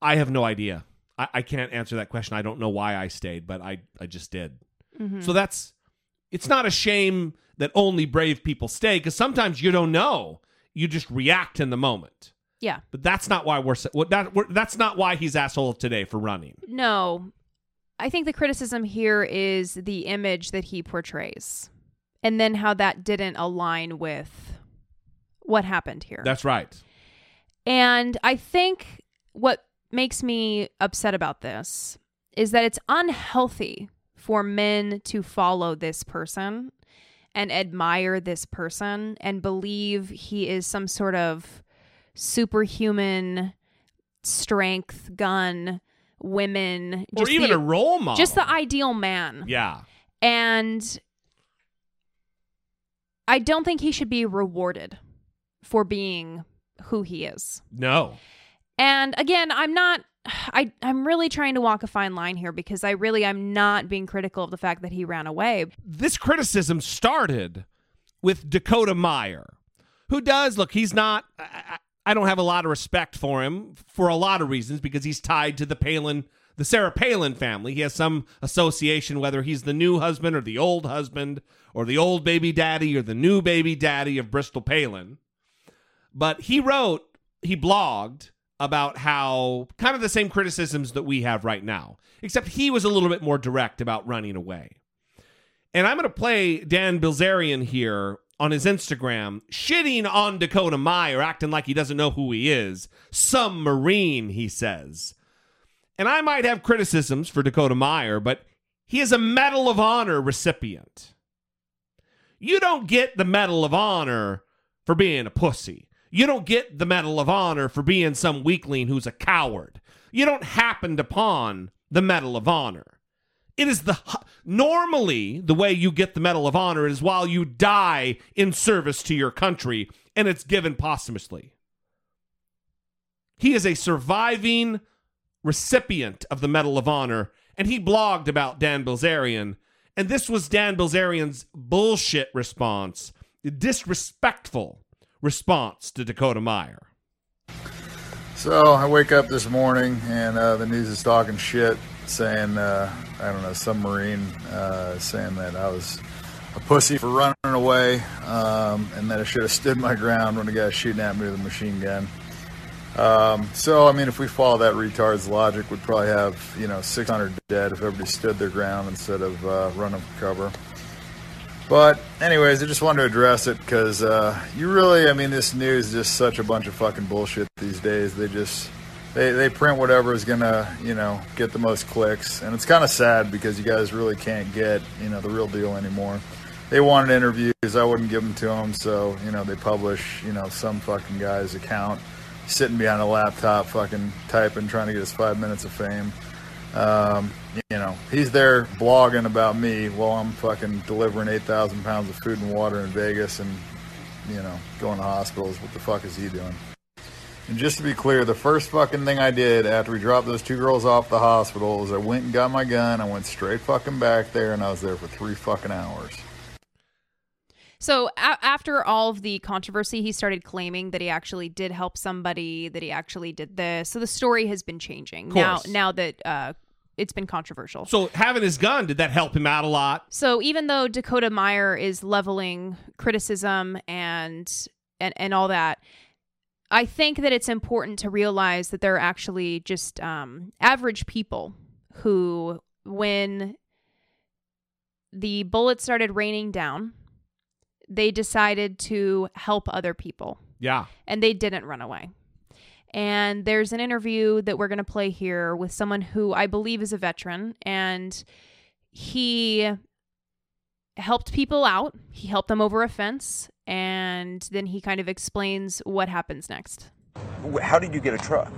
I have no idea. I, I can't answer that question. I don't know why I stayed, but I I just did. Mhm. So that's it's not a shame that only brave people stay because sometimes you don't know. You just react in the moment. Yeah. But that's not why we're, that we're that's not why he's asshole today for running. No. I think the criticism here is the image that he portrays and then how that didn't align with what happened here. That's right. And I think what makes me upset about this is that it's unhealthy for men to follow this person and admire this person and believe he is some sort of superhuman strength gun women Or even a role model. just the ideal man Yeah. and I don't think he should be rewarded for being who he is. No. And again, I'm not I I'm really trying to walk a fine line here because I really I'm not being critical of the fact that he ran away. This criticism started with Dakota Meyer, who does look, he's not I, I I don't have a lot of respect for him for a lot of reasons because he's tied to the Palin the Sarah Palin family. He has some association, whether he's the new husband or the old husband, or the old baby daddy or the new baby daddy of Bristol Palin. But he wrote, he blogged about how kind of the same criticisms that we have right now, except he was a little bit more direct about running away. And I'm going to play Dan Bilzerian here on his Instagram, shitting on Dakota Meyer, acting like he doesn't know who he is. Some Marine, he says. And I might have criticisms for Dakota Meyer, but he is a Medal of Honor recipient. You don't get the Medal of Honor for being a pussy. You don't get the Medal of Honor for being some weakling who's a coward. You don't happen upon the Medal of Honor. It is the normally the way you get the Medal of Honor is while you die in service to your country, and it's given posthumously. He is a surviving recipient of the Medal of Honor, and he blogged about Dan Bilzerian. And this was Dan Bilzerian's bullshit response, disrespectful response to Dakota Meyer. So I wake up this morning and uh, the news is talking shit, saying uh, I don't know some marine uh, saying that I was a pussy for running away, um, and that I should have stood my ground when the guy was shooting at me with a machine gun. Um, so, I mean, if we follow that retard's logic, we'd probably have, you know, 600 dead if everybody stood their ground instead of uh, running for cover. But, anyways, I just wanted to address it because uh, you really, I mean, this news is just such a bunch of fucking bullshit these days. They just, they, they print whatever is gonna, you know, get the most clicks, and it's kind of sad because you guys really can't get, you know, the real deal anymore. They wanted interviews, I wouldn't give them to them, so you know they publish, you know, some fucking guy's account sitting behind a laptop, fucking typing, trying to get his five minutes of fame. Um, you know, he's there blogging about me while I'm fucking delivering 8,000 pounds of food and water in Vegas and, you know, going to hospitals. What the fuck is he doing? And just to be clear, the first fucking thing I did after we dropped those two girls off the hospital is I went and got my gun. I went straight fucking back there and I was there for three fucking hours. So a- after all of the controversy, he started claiming that he actually did help somebody, that he actually did this. So the story has been changing now. Course. Now that uh, it's been controversial. So having his gun, did that help him out a lot? So even though Dakota Meyer is leveling criticism and and and all that, I think that it's important to realize that there are actually just um, average people who, when the bullets started raining down, they decided to help other people Yeah. and they didn't run away. And there's an interview that we're going to play here with someone who I believe is a veteran and he helped people out. He helped them over a fence and then he kind of explains what happens next. How did you get a truck?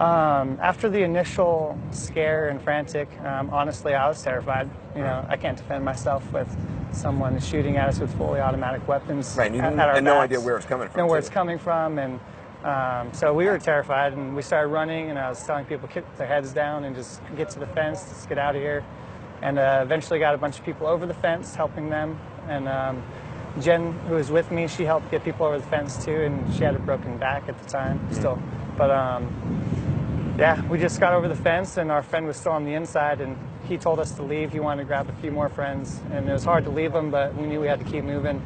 Um, after the initial scare and frantic, um, honestly, I was terrified. You know, I can't defend myself with someone shooting at us with fully automatic weapons. Right, and at- at and no idea where it's coming from, Know where too. it's coming from, and um, so we were terrified, and we started running. And I was telling people keep their heads down and just get to the fence, let's get out of here. And uh, eventually got a bunch of people over the fence, helping them. And um, Jen, who was with me, she helped get people over the fence too, and she had a broken back at the time still. But um, yeah, we just got over the fence, and our friend was still on the inside, and he told us to leave. He wanted to grab a few more friends, and it was hard to leave them, but we knew we had to keep moving.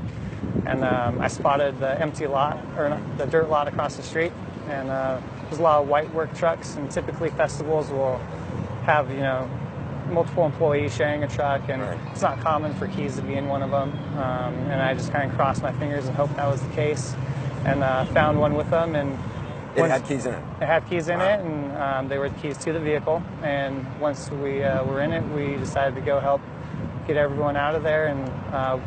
And um, I spotted the empty lot, or the dirt lot across the street, and uh, there's a lot of white work trucks, and typically festivals will have, you know, multiple employees sharing a truck, and it's not common for keys to be in one of them. Um, and I just kind of crossed my fingers and hoped that was the case, and uh, found one with them, and It once- had keys in it. it had keys in it, and um, they were the keys to the vehicle. And once we uh, were in it, we decided to go help get everyone out of there, and uh,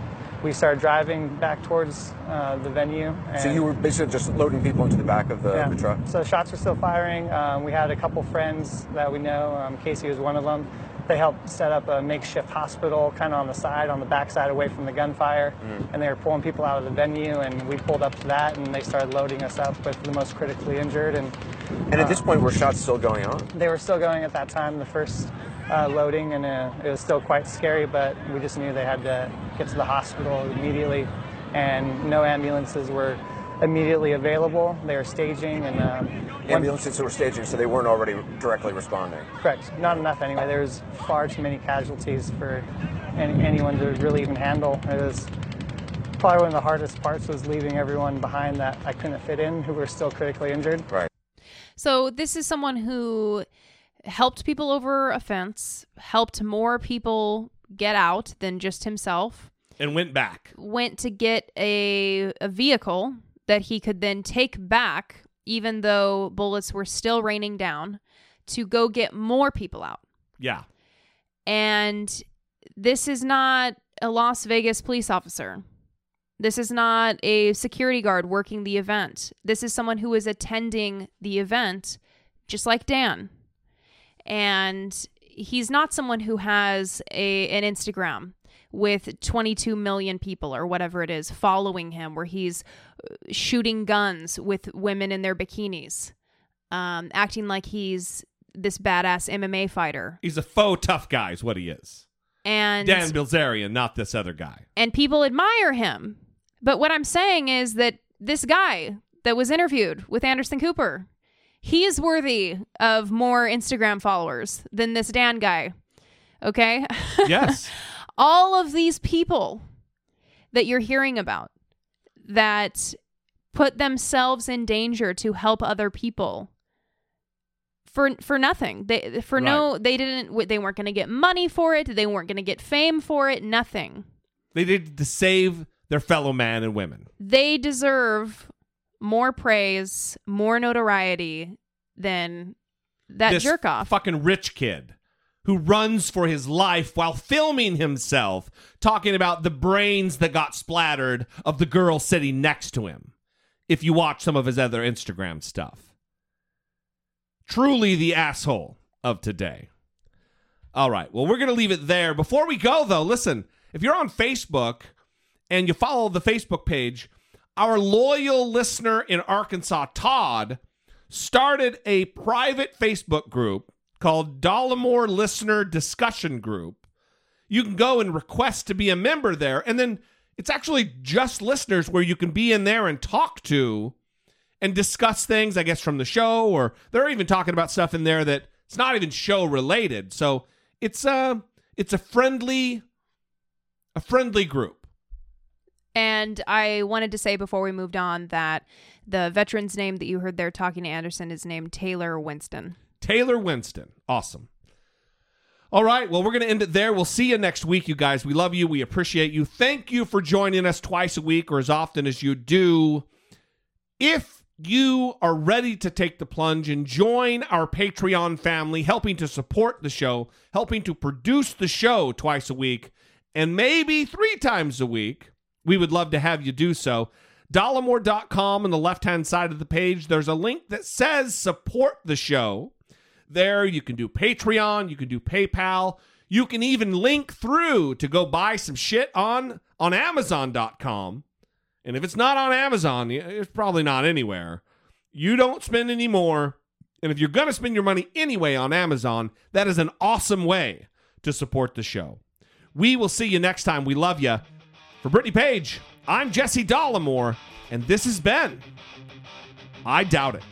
we started driving back towards uh, the venue. So you were basically just loading people into the back of the, yeah. the truck. So shots were still firing. Um, we had a couple friends that we know. Um, Casey was one of them. They helped set up a makeshift hospital, kind of on the side, on the backside, away from the gunfire. Mhm. And they were pulling people out of the venue, and we pulled up to that, and they started loading us up with the most critically injured. And And at this uh, point, were shots still going on? they were still going at that time, the first uh, loading, and uh, it was still quite scary, but we just knew they had to get to the hospital immediately, and no ambulances were immediately available. They were staging, and um, one- Ambulances were staging, so they weren't already directly responding. correct, not enough anyway. There was far too many casualties for any, anyone to really even handle. It was probably one of the hardest parts was leaving everyone behind that I couldn't fit in, who were still critically injured. Right. So this is someone who helped people over a fence, helped more people get out than just himself, And went back. went to get a, a vehicle that he could then take back, even though bullets were still raining down, to go get more people out. Yeah. And this is not a Las Vegas police officer. This is not a security guard working the event. This is someone who is attending the event, just like Dan. And he's not someone who has a an Instagram with 22 million people or whatever it is following him, where he's uh, shooting guns with women in their bikinis, um, acting like he's this badass MMA fighter. He's a faux tough guy, is what he is. And Dan Bilzerian, not this other guy. and people admire him. But what I'm saying is that this guy that was interviewed with Anderson Cooper, he is worthy of more Instagram followers than this Dan guy. Okay? Yes. All of these people that you're hearing about that put themselves in danger to help other people for for nothing. They for no they didn't they weren't going to get money for it. They weren't going to get fame for it. Nothing. They did to save their fellow man and women. They deserve more praise, more notoriety than that this jerk off. fucking rich kid who runs for his life while filming himself talking about the brains that got splattered of the girl sitting next to him. If you watch some of his other Instagram stuff, truly the asshole of today. All right, well, we're going to leave it there. Before we go, though, listen, if you're on Facebook and you follow the Facebook page, our loyal listener in Arkansas, Todd, started a private Facebook group called Dollemore Listener Discussion Group. You can go and request to be a member there, and then it's actually just listeners where you can be in there and talk to and discuss things, I guess, from the show, or they're even talking about stuff in there that it's not even show related. So it's a it's a friendly a friendly group. And I wanted to say before we moved on that the veteran's name that you heard there talking to Anderson is named Taylor Winston. Taylor Winston. Awesome. All right. Well, we're going to end it there. We'll see you next week, you guys. We love you. We appreciate you. Thank you for joining us twice a week or as often as you do. If you are ready to take the plunge and join our Patreon family, helping to support the show, helping to produce the show twice a week, and maybe three times a week, we would love to have you do so. Dollemore.com on the left hand side of the page, there's a link that says support the show. There, you can do Patreon, you can do PayPal, you can even link through to go buy some shit on, on Amazon.com. And if it's not on Amazon, it's probably not anywhere. You don't spend any more. And if you're going to spend your money anyway on Amazon, that is an awesome way to support the show. We will see you next time. We love you. For Brittany Page, I'm Jesse Dollemore, and this has been I Doubt It.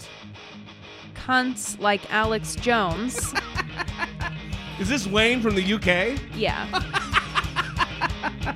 Cunts like Alex Jones. Is this Wayne from the UK? yeah.